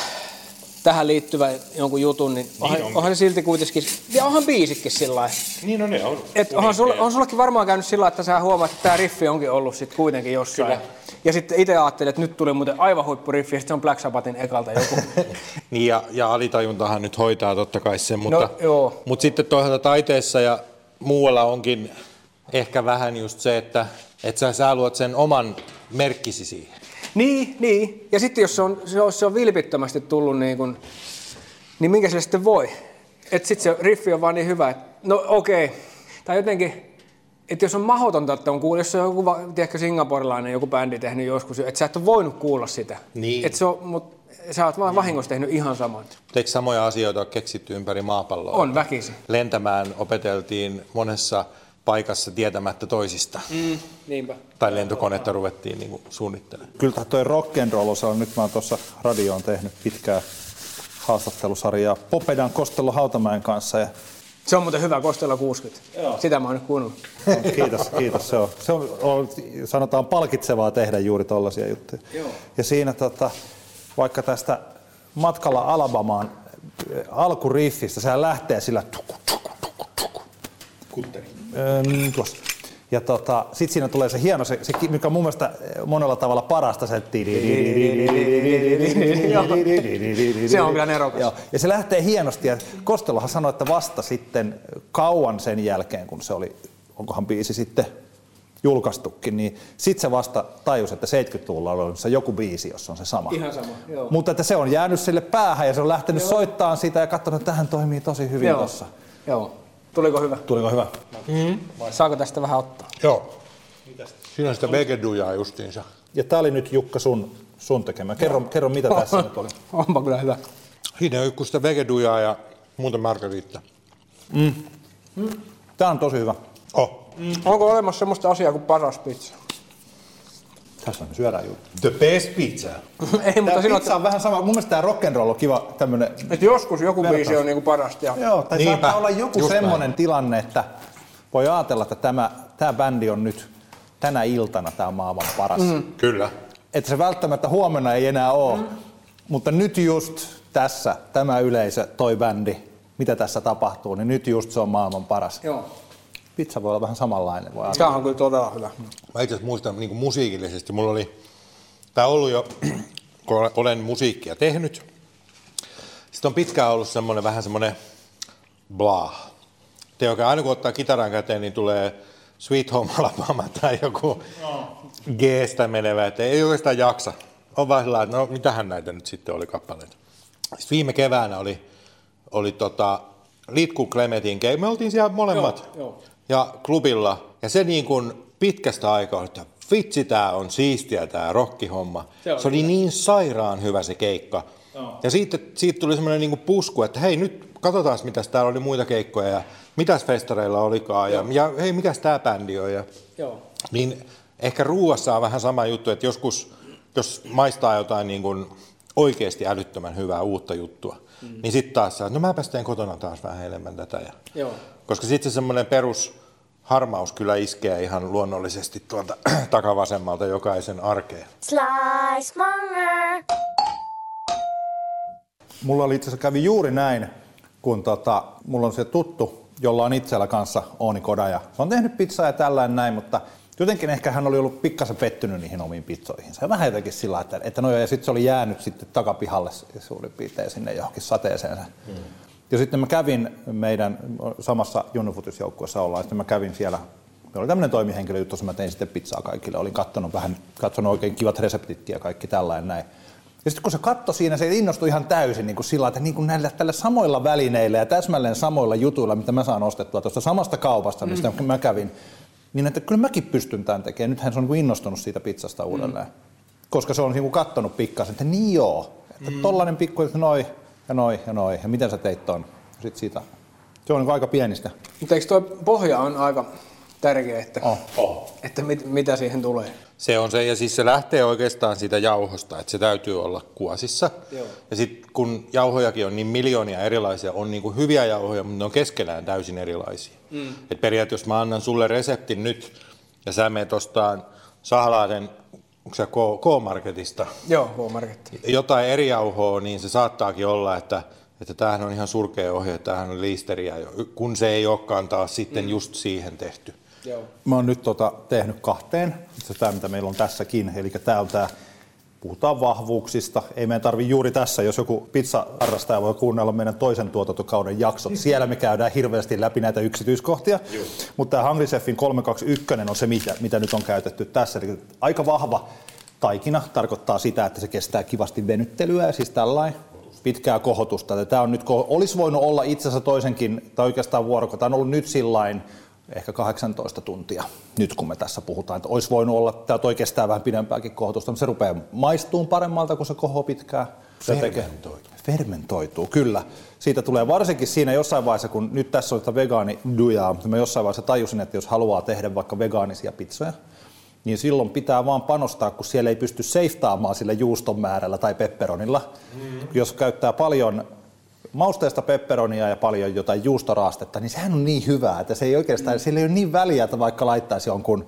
tähän liittyvä jonkun jutun, niin, onhan, onkin. onhan se silti kuitenkin, ja onhan biisikin sillä. Niin no ne on. Et onhan, sulla, on sullakin varmaan käynyt sillä että sä huomaat, että tämä riffi onkin ollut sitten kuitenkin jossain. Kyllä. Ja sitten itse ajattelin, että nyt tuli muuten aivan huippuriffi, ja sitten se on Black Sabbathin ekalta joku. Niin ja, ja alitajuntahan nyt hoitaa totta kai sen, mutta, No, joo. mutta sitten toisaalta taiteessa ja muualla onkin ehkä vähän just se, että, että sä, sä luot sen oman merkkisi siihen. Niin, niin. Ja sitten jos se on, se on, se on vilpittömästi tullut niin kuin, niin minkä sille sitten voi? Että sitten se riffi on vaan niin hyvä, että no okei. Okay. Tai jotenkin, että jos on mahdotonta, että on kuullut, jos on joku, tiedätkö, singaporilainen joku bändi tehnyt joskus, että sä et ole voinut kuulla sitä. Niin. Että se on, mut sä oot vaan vahingossa tehnyt ihan saman. Eikö samoja asioita ole keksitty ympäri maapalloa? On väkisin. Lentämään opeteltiin monessa paikassa tietämättä toisista. Mm, niinpä. Tai lentokonetta ruvettiin niin kuin suunnittelemaan. Kyllä toi rock and roll on, nyt mä oon tuossa radioon tehnyt pitkää haastattelusarjaa Popedan Kostello Hautamäen kanssa ja Se on muuten hyvä, Kostella 60. Joo. Sitä mä oon nyt kuunnellut. Kiitos, kiitos. Se on, se on, on sanotaan palkitsevaa tehdä juuri tollaisia juttuja. Joo. Ja siinä tota, vaikka tästä matkalla Alabamaan äh, alkuriffistä, sehän lähtee sillä tuku. Kutteri. Öm, tuossa. Ja tota, sitten siinä tulee se hieno, se, se, mikä on mun mielestä monella tavalla parasta, se Se on kyllä nerokas. Joo. Ja se lähtee hienosti. Ja Kostelohan sanoi, että vasta sitten kauan sen jälkeen, kun se oli, onkohan biisi sitten julkaistukin, niin sitten se vasta tajusi, että 70-luvulla oli olemassa joku biisi, jossa on se sama. Ihan sama, joo. Mutta että se on jäänyt sille päähän ja se on lähtenyt soittamaan sitä ja katsonut, että tähän toimii tosi hyvin Joo. tuossa. Joo. Tuliko hyvä? Tuliko hyvä? Saako tästä vähän ottaa? Joo. Siinä on sitä vegeduja justiinsa. Ja tämä oli nyt Jukka sun, sun tekemä. Kerro, kerro mitä tässä nyt oli. Onpa kyllä hyvä. Siinä on joku sitä vegedujaa ja muuta margaritta. Tämä on tosi hyvä. Oh. Onko olemassa semmoista asiaa kuin paras pizza? Tässä me syödään juttu. The best pizza. Ei, Tämä mutta pizza on vähän sama. Mun mielestä tämä rock'n'roll on kiva tämmönen. että joskus joku Vertaus. biisi on niinku parasta. Ja... Joo, tai Niinpä, saattaa olla joku just semmoinen tilanne, että voi ajatella, että tämä, tämä bändi on nyt tänä iltana tämä maailman paras. Mm. Kyllä. Että se välttämättä huomenna ei enää ole. Mm. Mutta nyt just tässä, tämä yleisö, toi bändi, mitä tässä tapahtuu, niin nyt just se on maailman paras. Joo. Pizza voi olla vähän samanlainen. Voi. Tämä on kyllä todella hyvä. Mä itse asiassa muistan niin musiikillisesti, mulla oli, tää on ollut jo, kun olen musiikkia tehnyt, sitten on pitkään ollut semmoinen vähän semmoinen blah. Te oikein aina kun ottaa kitaran käteen, niin tulee Sweet Home Alabama tai joku G-stä menevä, että ei oikeastaan jaksa. On vaan sellainen, että no mitähän näitä nyt sitten oli kappaleita. Sitten viime keväänä oli, oli tota, Litku Clementin ke- me oltiin siellä molemmat Joo, joo. Ja klubilla, ja se niin kuin pitkästä aikaa, että vitsi tää on siistiä tää rockihomma. Se Se, oli niin sairaan hyvä se keikka. Joo. Ja siitä, siitä tuli semmoinen niin kuin pusku, että hei nyt katsotaan mitäs täällä oli muita keikkoja ja mitäs festareilla olikaan ja, ja hei mikäs tää bändi on. Ja, Joo. niin ehkä ruuassa on vähän sama juttu, että joskus, jos maistaa jotain niin kuin oikeasti älyttömän hyvää uutta juttua, mm. niin sitten taas saa, no mäpäs teen kotona taas vähän enemmän tätä. Ja, Joo. koska sitten se semmoinen perus harmaus kyllä iskee ihan luonnollisesti tuolta takavasemmalta jokaisen arkeen. Slice Monger. Mulla oli itse asiassa kävi juuri näin, kun tota, mulla on se tuttu, jolla on itsellä kanssa Ooni Kodaja. Se on tehnyt pizzaa ja tällainen näin, mutta jotenkin ehkä hän oli ollut pikkasen pettynyt niihin omiin pizzoihin. Se vähän jotenkin sillä että, että no joo, ja sitten se oli jäänyt sitten takapihalle suurin piirtein sinne johonkin sateeseen. Mm. Ja sitten mä kävin meidän samassa junnufutisjoukkueessa ollaan, sitten mä kävin siellä Meillä oli tämmöinen toimihenkilö juttu, jossa mä tein sitten pizzaa kaikille. Olin katsonut vähän, katsonut oikein kivat reseptitkin ja kaikki tällainen näin. Ja sitten kun se katto siinä, se innostui ihan täysin niin kuin sillä, että niin kuin näillä tällä samoilla välineillä ja täsmälleen samoilla jutuilla, mitä mä saan ostettua tuosta samasta kaupasta, mistä mm. mä kävin, niin että kyllä mäkin pystyn tämän tekemään. Nythän se on niin kuin innostunut siitä pizzasta uudelleen. Mm. Koska se on niin kuin kattonut pikkasen, että niin joo, että mm. tollainen pikku, että noi ja noi ja noi, ja miten sä teit ton. Sitten siitä. Se on niin aika pienistä. Mutta eikö tuo pohja on aika tärkeä, että, Oh. että mit, mitä siihen tulee? Se on se, ja siis se lähtee oikeastaan siitä jauhosta, että se täytyy olla kuosissa. Joo. Ja sitten kun jauhojakin on niin miljoonia erilaisia, on niin kuin hyviä jauhoja, mutta ne on keskenään täysin erilaisia. Mm. Et periaatteessa jos mä annan sulle reseptin nyt, ja sä meet ostaan Sahlaaden, onko se K-Marketista, Joo, K-Marketti. jotain eri jauhoa, niin se saattaakin olla, että, että tämähän on ihan surkea ohje, tämähän on liisteriä, kun se ei olekaan taas sitten mm. just siihen tehty. Joo. Mä oon nyt tota, tehnyt kahteen, itse tämä mitä meillä on tässäkin, eli tämä on tämä puhutaan vahvuuksista. Ei meidän tarvi juuri tässä, jos joku pizza-harrastaja voi kuunnella meidän toisen tuotantokauden jaksot. Siellä me käydään hirveästi läpi näitä yksityiskohtia. Mutta tämä Hungry Chefin 321 on se, mitä, mitä nyt on käytetty tässä. Eli aika vahva taikina tarkoittaa sitä, että se kestää kivasti venyttelyä ja siis tällainen pitkää kohotusta. Tämä on nyt, olisi voinut olla itse asiassa toisenkin, tai oikeastaan vuorokautta, on ollut nyt sillain ehkä 18 tuntia, nyt kun me tässä puhutaan. Että olisi voinut olla, tämä toi kestää vähän pidempääkin kohotusta, mutta se rupeaa maistuun paremmalta, kun se kohoo pitkään. Se Fermentoituu. Tekee, fermentoituu, kyllä. Siitä tulee varsinkin siinä jossain vaiheessa, kun nyt tässä on sitä vegaanidujaa, mutta mä jossain vaiheessa tajusin, että jos haluaa tehdä vaikka vegaanisia pizzoja, niin silloin pitää vaan panostaa, kun siellä ei pysty seiftaamaan sillä juuston määrällä tai pepperonilla. Mm. Jos käyttää paljon mausteista pepperonia ja paljon jotain juustoraastetta, niin sehän on niin hyvää, että se ei oikeastaan, mm. sillä ei ole niin väliä, että vaikka laittaisi jonkun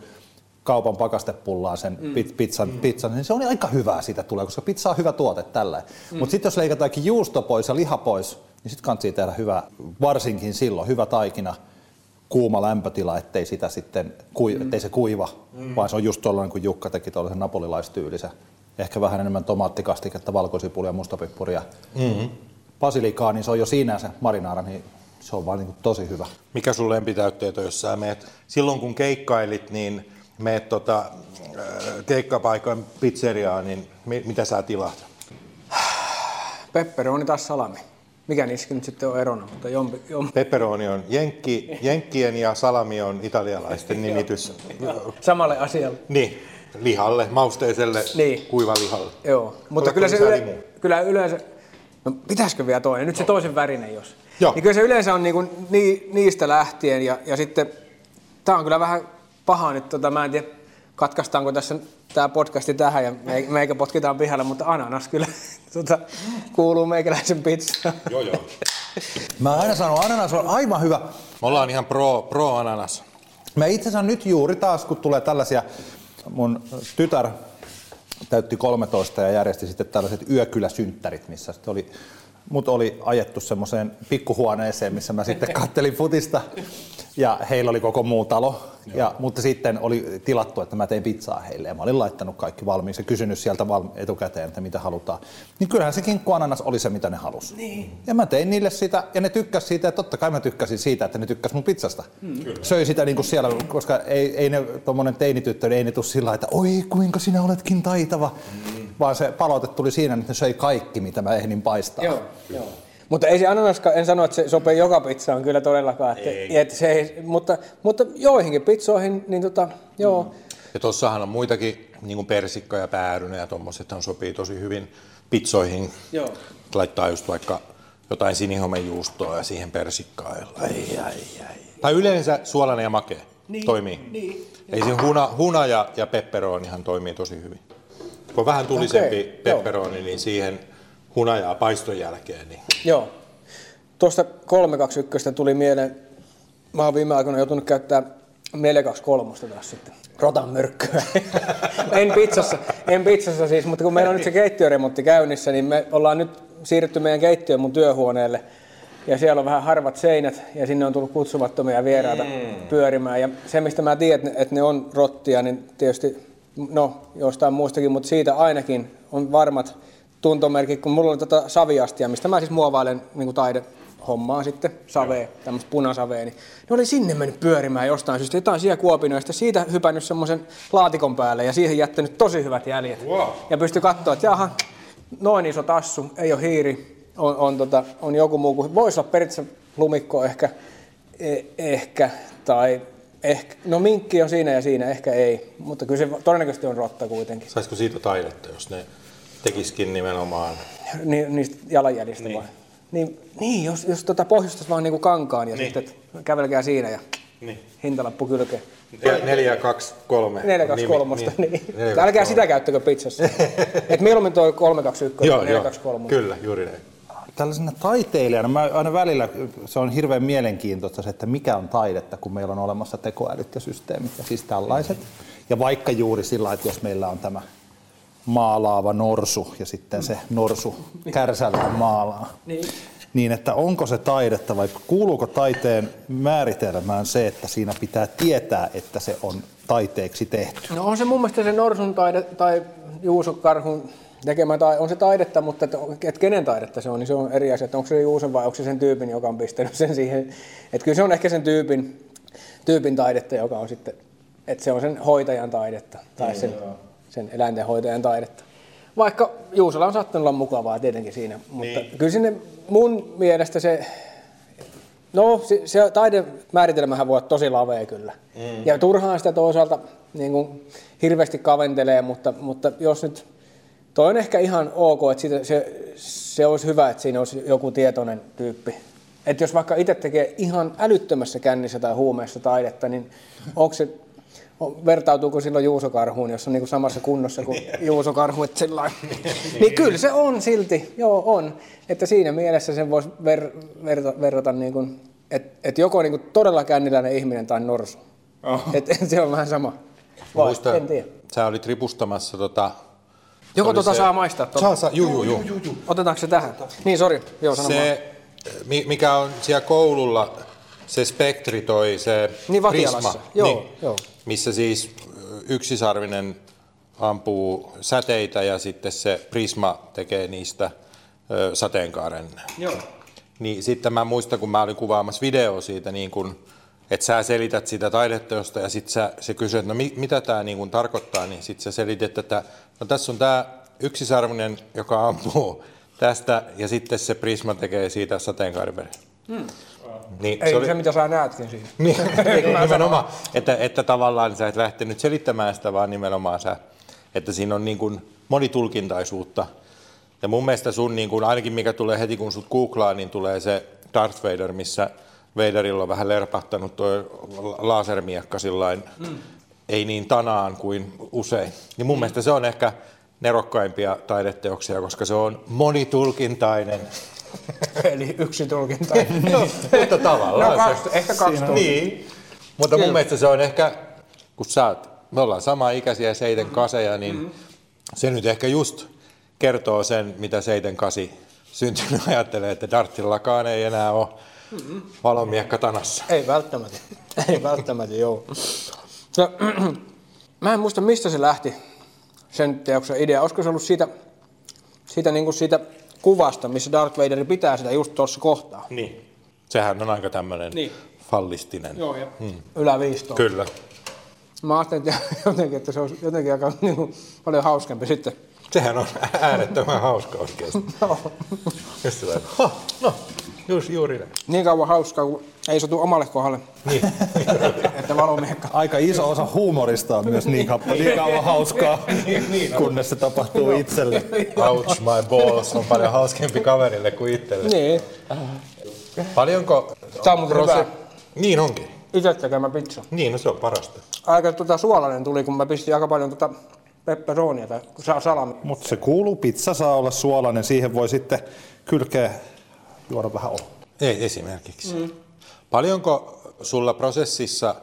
kaupan pakastepullaan sen mm. pizzan, mm. pizzan, niin se on aika hyvää siitä tulee, koska pizza on hyvä tuote tällä. Mm. Mutta sitten jos leikataankin juusto pois ja liha pois, niin sitten kannattaa tehdä hyvä, varsinkin silloin, hyvä taikina, kuuma lämpötila, ettei, sitä sitten, kui, mm. ettei se kuiva, mm. vaan se on just tuollainen kuin Jukka teki tuollaisen napolilaistyylisen. Ehkä vähän enemmän tomaattikastiketta, valkosipulia, mustapippuria, mm-hmm. Basilikaa, niin se on jo siinä se marinaara, niin se on vaan niin tosi hyvä. Mikä sun lempitäytteet on, jos sä meet, silloin kun keikkailit, niin meet tota, äh, keikkapaikan pizzeriaan, niin mi- mitä sä tilaat? Pepperoni tai salami. Mikä niissä nyt sitten on erona, mutta jompi, jompi. Pepperoni on jenkki, jenkkien ja salami on italialaisten nimitys. Samalle asialle. Niin, lihalle, mausteiselle, Niin. kuivalihalle. Joo, mutta Oletko kyllä se yle, kyllä yleensä, no pitäisikö vielä toinen, nyt se toisen värinen jos. Joo. Niin kyllä se yleensä on niinku ni, niistä lähtien ja, ja sitten, tää on kyllä vähän paha nyt, tota, mä en tiedä katkaistaanko tässä tämä podcasti tähän ja me, meikä potkitaan pihalle, mutta ananas kyllä tota, kuuluu meikäläisen pizzaan. Joo, joo. Mä aina sanon, ananas on aivan hyvä. Me ollaan ihan pro, pro ananas. Mä itse asiassa nyt juuri taas, kun tulee tällaisia, mun tytär täytti 13 ja järjesti sitten tällaiset yökyläsynttärit, missä sitten oli, mut oli ajettu semmoiseen pikkuhuoneeseen, missä mä sitten kattelin futista ja heillä oli koko muu talo. Ja, mutta sitten oli tilattu, että mä tein pizzaa heille ja mä olin laittanut kaikki valmiiksi ja kysynyt sieltä val- etukäteen, että mitä halutaan. Niin kyllähän se kinkkuananas oli se, mitä ne halusi. Niin. Ja mä tein niille sitä ja ne tykkäs siitä ja totta kai mä tykkäsin siitä, että ne tykkäs mun pizzasta. Mm. Söi sitä niin kuin siellä, koska ei, ei ne, tommonen teinityttö, niin ei ne tule sillä että oi kuinka sinä oletkin taitava. Mm. Vaan se palaute tuli siinä, että ne söi kaikki, mitä mä ehdin paistaa. Joo, joo. Mutta ei se ananaska, en sano, että se sopii joka pizzaan kyllä todellakaan. Että, että se ei, mutta, mutta joihinkin pizzoihin, niin tota, joo. Mm. Ja tossahan on muitakin, niin kuin persikka ja päärynä ja on sopii tosi hyvin pizzoihin. Joo. Laittaa just vaikka jotain sinihomejuustoa ja siihen persikkaa. Ai, ai, ai. Tai yleensä suolainen ja makea niin, toimii. Niin. Ei se huna, huna ja, ja pepperonihan toimii tosi hyvin. Kun on vähän tulisempi Okei, pepperoni, niin siihen hunajaa paiston jälkeen. Niin. Joo. Tuosta 321 tuli mieleen, mä oon viime aikoina joutunut käyttää 423 taas sitten. Rotan myrkkyä. en pizzassa, en pizzassa siis, mutta kun meillä on nyt se keittiöremontti käynnissä, niin me ollaan nyt siirretty meidän keittiön mun työhuoneelle. Ja siellä on vähän harvat seinät ja sinne on tullut kutsumattomia vieraita mm. pyörimään. Ja se, mistä mä tiedän, että ne- että ne on rottia, niin tietysti, no jostain muustakin, mutta siitä ainakin on varmat tuntomerkit, kun mulla on tota saviastia, mistä mä siis muovailen niin taide hommaa sitten, savea, tämmöistä punasavea, niin ne oli sinne mennyt pyörimään jostain syystä, jotain siellä kuopinoista, siitä hypännyt semmoisen laatikon päälle ja siihen jättänyt tosi hyvät jäljet. Wow. Ja pystyi katsoa, että jaha, noin iso tassu, ei ole hiiri, on, on, tota, on joku muu kuin, voisi olla periaatteessa lumikko ehkä, e, ehkä, tai ehkä, no minkki on siinä ja siinä, ehkä ei, mutta kyllä se todennäköisesti on rotta kuitenkin, Saisiko siitä taidetta, jos ne tekisikin nimenomaan? Ni, niistä jalanjäljistä niin. vai? Niin, niin jos, jos tota pohjustaisi vaan niinku kankaan ja Niin. niin. sitten kävelkää siinä ja Niin. hintalappu kylkeen. 4, 2, 3. 4, 2, 3, niin. niin. Neljä, kaksi, Älkää kolme. sitä käyttäkö pizzassa. Et mieluummin toi 3, 2, 1, Joo, 4, joo. 2, 3. Kyllä, juuri näin. Tällaisena taiteilijana, mä aina välillä, se on hirveän mielenkiintoista se, että mikä on taidetta, kun meillä on olemassa tekoälyt ja systeemit ja siis tällaiset. Ja vaikka juuri sillä, että jos meillä on tämä maalaava norsu ja sitten se norsu kärsällään maalaa, Niin. niin että onko se taidetta vai kuuluuko taiteen määritelmään se, että siinä pitää tietää, että se on taiteeksi tehty? No on se mun mielestä se norsun taide tai Juuso Karhun tekemään, tai on se taidetta, mutta että, että kenen taidetta se on, niin se on eri asia, että onko se Juuson vai onko se sen tyypin, joka on pistänyt sen siihen. Että kyllä se on ehkä sen tyypin, tyypin taidetta, joka on sitten, että se on sen hoitajan taidetta, tai sen, sen eläinten hoitajan taidetta. Vaikka Juusolla on sattunut olla mukavaa tietenkin siinä, mutta niin. kyllä sinne mun mielestä se, no se, se taidemääritelmähän voi olla tosi lavea kyllä. Mm. Ja turhaan sitä toisaalta niin kuin, hirveästi kaventelee, mutta, mutta jos nyt, toi on ehkä ihan ok, että siitä, se, se olisi hyvä, että siinä olisi joku tietoinen tyyppi. Että jos vaikka itse tekee ihan älyttömässä kännissä tai huumeessa taidetta, niin onko se vertautuuko silloin Juuso Karhuun, jos on niin kuin samassa kunnossa kuin Juuso Karhu, että niin kyllä se on silti, joo on. Että siinä mielessä sen voisi ver, verta, verrata, niin kuin, että, että joko niin kuin todella känniläinen ihminen tai norsu. Oh. Että se on vähän sama. Vai, Muista, en tiedä. sä olit ripustamassa tota... Joko tota se- saa maistaa? Tota? Saa, saa, juu, juu, juu. juu, juu. Otetaanko se tähän? Niin, sori. Joo, sano vaan. Se, mi- mikä on siellä koululla, se spektri toi, se Niin, prisma, Joo, joo. missä siis yksisarvinen ampuu säteitä ja sitten se prisma tekee niistä ö, sateenkaaren. Joo. Niin sitten mä muistan, kun mä olin kuvaamassa video siitä, niin kun, että sä selität sitä taideteosta ja sitten sä, se kysyy, että no mi, mitä tämä niin kun tarkoittaa, niin sitten sä selitit, että no tässä on tämä yksisarvinen, joka ampuu tästä ja sitten se prisma tekee siitä sateenkaariperä. Hmm. Niin, Ei se, oli... se, mitä sä näetkin siinä. niin, nimenomaan, että, että tavallaan sä et lähtenyt selittämään sitä, vaan nimenomaan sä, että siinä on niin kuin monitulkintaisuutta. Ja mun mielestä sun, niin kuin, ainakin mikä tulee heti kun sut googlaa, niin tulee se Darth Vader, missä Vaderilla on vähän lerpahtanut tuo lasermiekka sillain, mm. ei niin tanaan kuin usein. Niin mun mm. mielestä se on ehkä nerokkaimpia taideteoksia, koska se on monitulkintainen. Eli yksi tulkinta. No, mutta tavallaan No, kaksi, ehkä kaksi tulkintaa. Niin, mutta mun Kyllä. mielestä se on ehkä, kun sä oot, me ollaan sama ikäisiä seiten kaseja, niin mm-hmm. se nyt ehkä just kertoo sen, mitä seiten kasi syntynyt ajattelee, että Dartillakaan ei enää ole mm-hmm. valomiekka tanassa. Ei välttämättä. Ei välttämättä, joo. Se, mä en muista, mistä se lähti, sen teoksen idea. Olisiko se ollut siitä, siitä, niin kuin siitä kuvasta, missä Darth Vader pitää sitä just tuossa kohtaa? Niin. Sehän on aika tämmöinen Niin. fallistinen. Joo, joo. Hmm. Yläviistoon. Kyllä. Mä ajattelin että jotenkin, että se olisi jotenkin aika niin kuin, paljon hauskempi sitten. Sehän on äärettömän hauska oikeasti. Sillä ha, no, juuri, juuri näin. niin kauan hauskaa, kun ei sotu omalle kohdalle. Niin. että valomiekka. Aika iso osa huumorista on myös niin, kappa, niin kauan hauskaa, kunnes se tapahtuu itselle. Ouch, my balls on paljon hauskempi kaverille kuin itselle. Niin. Paljonko... Tää on muuten hyvä. Niin onkin. Itse tekemä pizza. Niin, no se on parasta. Aika tota suolainen tuli, kun mä pistin aika paljon tota pepperonia tai sa- salami. Mutta se kuuluu, pizza saa olla suolainen, siihen voi sitten kylkeä juoda vähän olutta. Ei, esimerkiksi. Mm. Paljonko sulla prosessissa,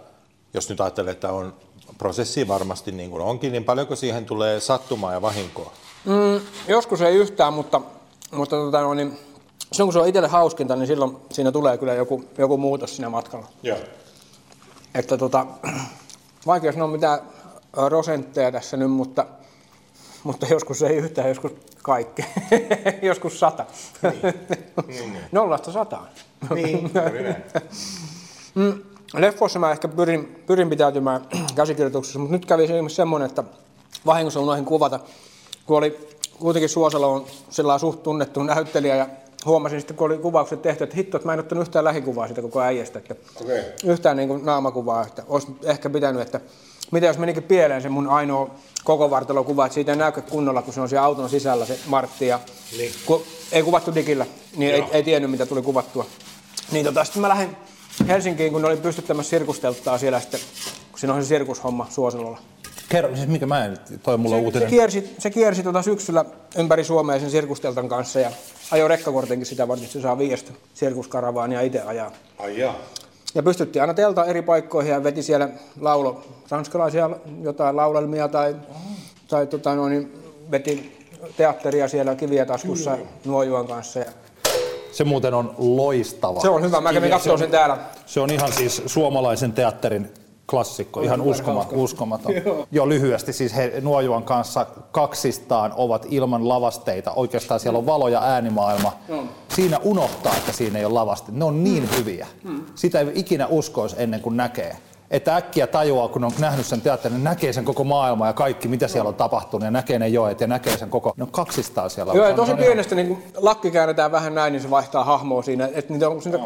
jos nyt ajattelee, että on prosessi varmasti niin kuin onkin, niin paljonko siihen tulee sattumaa ja vahinkoa? Mm, joskus ei yhtään, mutta, mutta tota, no, niin, silloin kun se on itselle hauskinta, niin silloin siinä tulee kyllä joku, joku muutos siinä matkalla. Joo. Että tota, vaikea sanoa mitään ö, prosentteja tässä nyt, mutta, mutta joskus ei yhtään, joskus kaikki. joskus sata. Niin. Nollasta sataan. Niin, näin. Mm, Leffoissa mä ehkä pyrin, pyrin pitäytymään käsikirjoituksessa, mutta nyt kävi esimerkiksi semmoinen, että vahingossa unohdin kuvata, kun oli kuitenkin Suosalo on lailla suht tunnettu näyttelijä ja huomasin sitten, kun oli kuvaukset tehty, että hitto, että mä en ottanut yhtään lähikuvaa siitä koko äijästä, että Okei. yhtään niin kuin naamakuvaa, että olisi ehkä pitänyt, että mitä jos menikin pieleen se mun ainoa koko vartalokuva, että siitä ei näykään kunnolla, kun se on siellä auton sisällä se Martti ja Niin. kun ei kuvattu digillä, niin ei, ei, tiennyt mitä tuli kuvattua. Niin tota, sitten mä lähdin Helsinkiin, kun ne oli pystyttämässä sirkustelttaa siellä sitten, kun siinä on se sirkushomma Suosalolla. Kerro, siis mikä mä en, toi mulla Se uutinen. kiersi, se kiersi tota syksyllä ympäri Suomea sen sirkusteltan kanssa ja ajoi rekkakortinkin sitä varten, että se saa viiestä sirkuskaravaania itse ajaa. Ai jaa. Ja pystyttiin aina teltaan eri paikkoihin ja veti siellä laulo, ranskalaisia jotain laulelmia tai, tai tota noin, niin veti teatteria siellä kiviä taskussa nuojuan kanssa. Ja Se muuten on loistava. se on hyvä, mä kävin katsomaan sen täällä. Se on ihan siis suomalaisen teatterin klassikko, ihan uskoma, uskomaton. Joo, lyhyesti siis he Nuojuan kanssa kaksistaan ovat ilman lavasteita. Oikeastaan siellä on valo ja äänimaailma. Siinä unohtaa, että siinä ei ole lavasteita. Ne on niin hyviä. Sitä ei ikinä uskoisi ennen kuin näkee. Että äkkiä tajuaa, kun on nähnyt sen teatterin, niin näkee sen koko maailma ja kaikki, mitä siellä on tapahtunut, ja näkee ne joet ja näkee sen koko... Ne on kaksistaan siellä. Joo, Se ja on- tosi pienestä niin lakki käännetään vähän näin, niin se vaihtaa hahmoa siinä. Että niitä on, niitä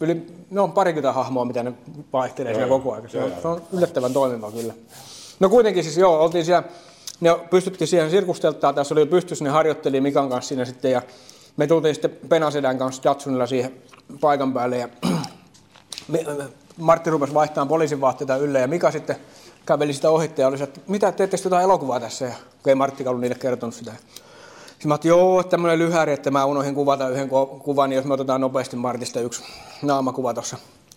yli, ne on parikymmentä hahmoa, mitä ne vaihtelee siinä koko ajan. Se on, se on yllättävän toimiva kyllä. No kuitenkin siis joo, oltiin siellä, ne pystyttiin siihen sirkusteltaan, tässä oli jo pystyssä, ne harjoitteli Mikan kanssa siinä sitten ja me tultiin sitten Penasedän kanssa Datsunilla siihen paikan päälle ja me- me- Martti rupesi vaihtamaan poliisin vaatteita ylle ja Mika sitten käveli sitä ohitte ja oli että mitä teette jotain elokuvaa tässä ja ei Martti ollut niille kertonut sitä. Sitten mä ajattelin, joo, tämmöinen lyhäri, että mä unohdin kuvata yhden kuvan, niin jos me otetaan nopeasti Martista yksi naamakuva tuossa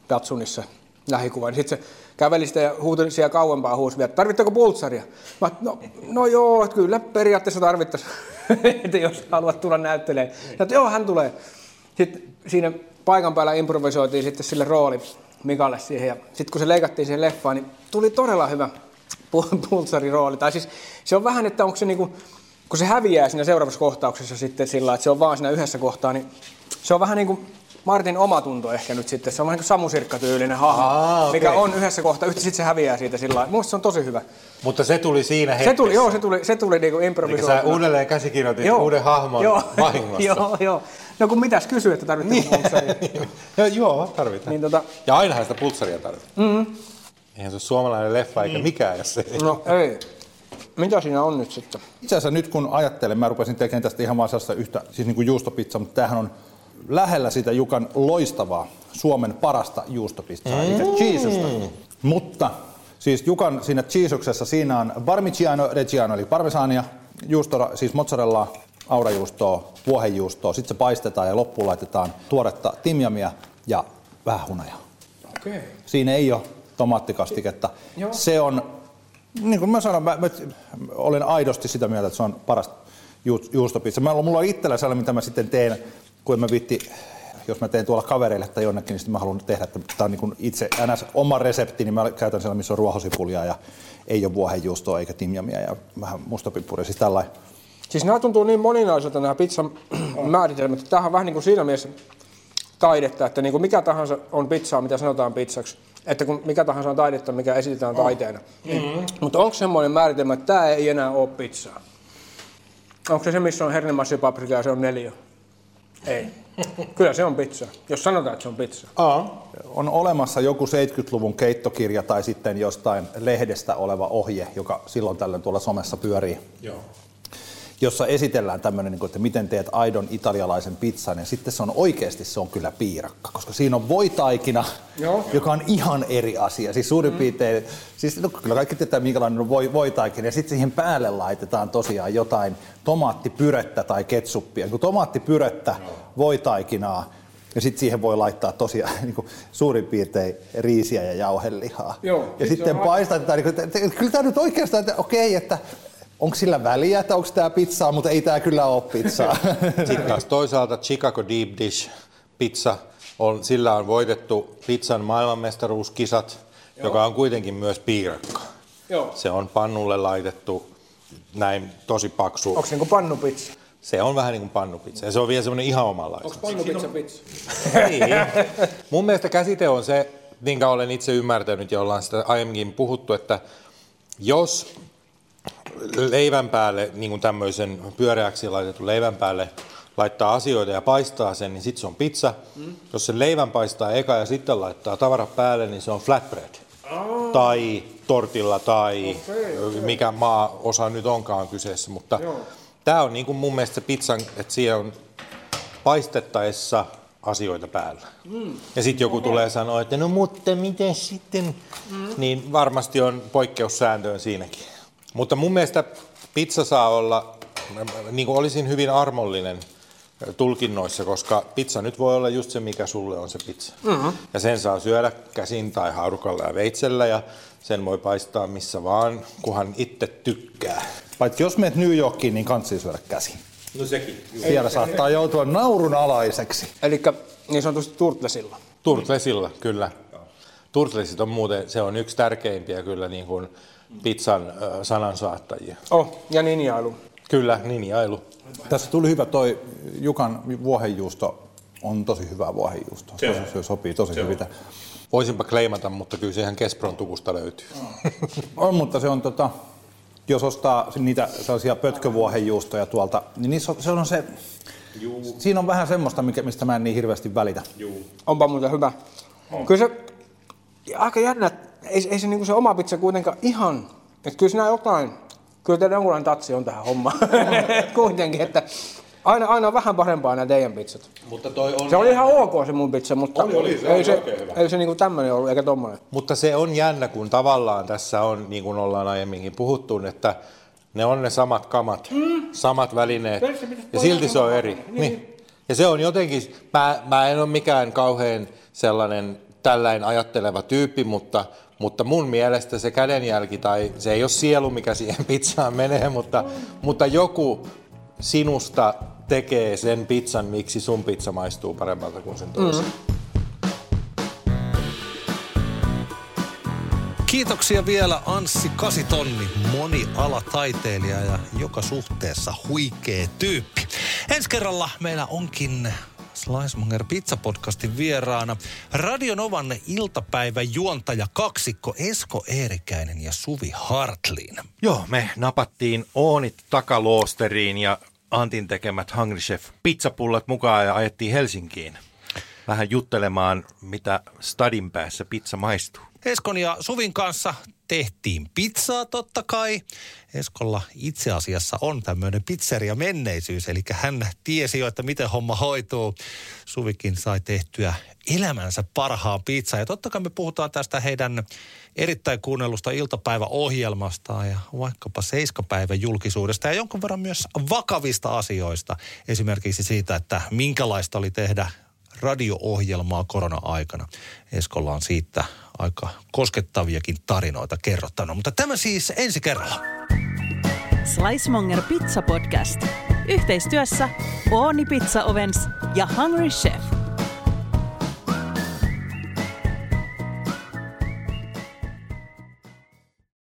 Datsunissa lähikuva, niin sitten se käveli sitä ja huuteli siellä kauempaa huusi vielä, että tarvittako pultsaria? Mä no, no joo, että kyllä periaatteessa tarvittaisiin, että jos haluat tulla näyttelemään. Ja joo, hän tulee. Sitten siinä paikan päällä improvisoitiin sitten sille rooli Mikalle siihen. Ja sitten kun se leikattiin siihen leffaan, niin tuli todella hyvä pu- pultsarirooli. Tai siis se on vähän, että onko se niinku, kun se häviää siinä seuraavassa kohtauksessa sitten sillä että se on vaan siinä yhdessä kohtaa, niin se on vähän niin kuin Martin omatunto ehkä nyt sitten. Se on vähän niin Samu Sirkka-tyylinen hahmo, Aa, okei. mikä on yhdessä kohtaa. Yhtä sitten se häviää siitä sillä lailla. Musta se on tosi hyvä. Mutta se tuli siinä hetkessä. Se tuli, joo, se tuli, se tuli niinku Eli sä improvisoituna. uudelleen käsikirjoitit uuden hahmon joo, vahingossa. joo, joo. No kun mitäs kysyy, että tarvitsee pultsaria. joo, joo, tarvitaan. Niin tota- Ja ainahan sitä pultsaria tarvitaan. Mm-hmm. Eihän se ole suomalainen leffa eikä mikään, jos se ei. No ei. Mitä siinä on nyt sitten? Itse asiassa nyt kun ajattelen, mä rupesin tekemään tästä ihan vaan sellaista yhtä, siis niin kuin juustopizza, mutta tämähän on lähellä sitä Jukan loistavaa Suomen parasta juustopizzaa, mm. eli cheesusta. Mutta siis Jukan siinä cheesuksessa siinä on parmigiano reggiano, eli parmesaania, juusto, siis mozzarella, aurajuustoa, vuohenjuustoa, sitten se paistetaan ja loppuun laitetaan tuoretta timjamia ja vähän hunajaa. Okei. Siinä ei ole tomaattikastiketta. Joo. Se on, niin kuin mä sanoin, mä, mä olen aidosti sitä mieltä, että se on paras ju- juustopizza. Mä, mulla on itsellä sellainen, mitä mä sitten teen, kun mä vitti, jos mä teen tuolla kavereille tai jonnekin, niin sitten mä haluan tehdä, että tämä on niin itse ns. oma resepti, niin mä käytän siellä, missä on ruohosipulia ja ei ole vuohenjuustoa eikä timjamia ja vähän mustapippuria, siis tällainen. Siis nämä tuntuu niin moninaiselta nämä pizzan määritelmät, tämähän on vähän niin kuin siinä mielessä taidetta, että niin kuin mikä tahansa on pizzaa, mitä sanotaan pizzaksi. Että kun mikä tahansa on taidetta, mikä esitetään taiteena. Mm-hmm. Mutta onko semmoinen määritelmä, että tämä ei enää ole pizzaa? Onko se se, missä on hernemassi, ja se on neljä? Ei. Kyllä se on pizza, jos sanotaan, että se on pizza. Aa. On olemassa joku 70-luvun keittokirja tai sitten jostain lehdestä oleva ohje, joka silloin tällöin tuolla somessa pyörii. Joo. Jossa esitellään tämmöinen, niin kuin, että miten teet aidon italialaisen pizzan, ja sitten se on oikeasti se on kyllä piirakka, koska siinä on voitaikina, Joo. joka on ihan eri asia. Siis suurin piirtein, siis no, kyllä kaikki tietää, minkälainen on voi, voitaikina, ja sitten siihen päälle laitetaan tosiaan jotain tomaattipyrettä tai ketsuppia, niin tomaattipyrettä, voitaikinaa, ja sitten siihen voi laittaa tosiaan niin kuin suurin piirtein riisiä ja jauhelihaa. Joo, ja sitten paistetaan, niin kuin, että, kyllä tämä nyt oikeastaan, että okei, että onko sillä väliä, että onko tämä pizzaa, mutta ei tämä kyllä ole pizzaa. Sitten taas toisaalta Chicago Deep Dish pizza, on, sillä on voitettu pizzan maailmanmestaruuskisat, joka on kuitenkin myös piirakka. Joo. Se on pannulle laitettu näin tosi paksu. Onko se niin kuin pannupizza? Se on vähän niin kuin pannupizza ja se on vielä semmoinen ihan omanlainen. Onko pannupizza pizza? Niin. Mun mielestä käsite on se, minkä olen itse ymmärtänyt ja ollaan sitä aiemminkin puhuttu, että jos leivän päälle, niin kuin tämmöisen pyöreäksi laitetun leivän päälle, laittaa asioita ja paistaa sen, niin sitten se on pizza. Mm. Jos sen leivän paistaa eka ja sitten laittaa tavarat päälle, niin se on flatbread. Oh. Tai tortilla tai okay, mikä maa-osa nyt onkaan kyseessä. Mutta tämä on niin kuin mun mielestä se pizzan, että siellä on paistettaessa asioita päällä. Mm. Ja sitten joku tulee sanoa, että no mutta miten sitten, mm. niin varmasti on poikkeussääntöön siinäkin. Mutta mun mielestä pizza saa olla, niin kuin olisin hyvin armollinen tulkinnoissa, koska pizza nyt voi olla just se, mikä sulle on se pizza. Mm-hmm. Ja sen saa syödä käsin tai haarukalla ja veitsellä ja sen voi paistaa missä vaan, kunhan itse tykkää. Paitsi jos menet New Yorkiin, niin kansi syödä käsin. No sekin. Siellä saattaa joutua naurun alaiseksi. Eli niin sanotusti turtlesilla. Turtlesilla, kyllä. Turtlesit on muuten, se on yksi tärkeimpiä kyllä niin kuin pizzan sanansaattajia. Oh, ja ninjailu. Kyllä, ninjailu. Tässä tuli hyvä toi Jukan vuohenjuusto on tosi hyvä vuohenjuusto. Se, se sopii tosi hyvin. Voisinpa kleimata, mutta kyllä se ihan Kespron tukusta löytyy. On, mutta se on tota, jos ostaa niitä sellaisia pötkövuohenjuustoja tuolta, niin niissä on, se on se, Juu. siinä on vähän semmoista, mikä, mistä mä en niin hirveästi välitä. Onpa muuten hyvä. Kyllä se, aika jännä, ei, ei se, niinku se oma pizza kuitenkaan ihan, että kyllä siinä jotain, kyllä teillä jonkunlainen tatsi on tähän hommaan. kuitenkin, että aina, aina on vähän parempaa nämä teidän pizzat. Mutta toi on... Se oli ihan ok se mun pizza, mutta Oli, oli, se ei, oli se, hyvä. ei se niinku tämmöinen ollut, eikä tommonen. Mutta se on jännä, kun tavallaan tässä on, niin kuin ollaan aiemminkin puhuttu, että ne on ne samat kamat, mm. samat välineet, ja silti se on eri. Niin. Niin. niin. Ja se on jotenkin, mä, mä en ole mikään kauhean sellainen tällainen ajatteleva tyyppi, mutta, mutta mun mielestä se kädenjälki, tai se ei ole sielu, mikä siihen pizzaan menee, mutta, mutta joku sinusta tekee sen pizzan, miksi sun pizza maistuu paremmalta kuin sen toisen. Mm. Kiitoksia vielä Anssi Kasitonni, monialataiteilija ja joka suhteessa huikee tyyppi. Ensi kerralla meillä onkin Slicemonger Pizza-podcastin vieraana Radionovan iltapäivän juontaja kaksikko Esko Eerikäinen ja Suvi Hartlin. Joo, me napattiin Oonit takaloosteriin ja Antin tekemät Hungry Chef pizzapullat mukaan ja ajettiin Helsinkiin vähän juttelemaan, mitä stadin päässä pizza maistuu. Eskon ja Suvin kanssa tehtiin pizzaa totta kai. Eskolla itse asiassa on tämmöinen pizzeria menneisyys, eli hän tiesi jo, että miten homma hoituu. Suvikin sai tehtyä elämänsä parhaan pizzaa. Ja totta kai me puhutaan tästä heidän erittäin kuunnellusta iltapäiväohjelmasta ja vaikkapa seiskapäivän julkisuudesta ja jonkun verran myös vakavista asioista. Esimerkiksi siitä, että minkälaista oli tehdä radio-ohjelmaa korona-aikana. Eskolla on siitä aika koskettaviakin tarinoita kerrottuna, mutta tämä siis ensi kerralla. Slicemonger Pizza Podcast. Yhteistyössä Ooni Pizza Ovens ja Hungry Chef.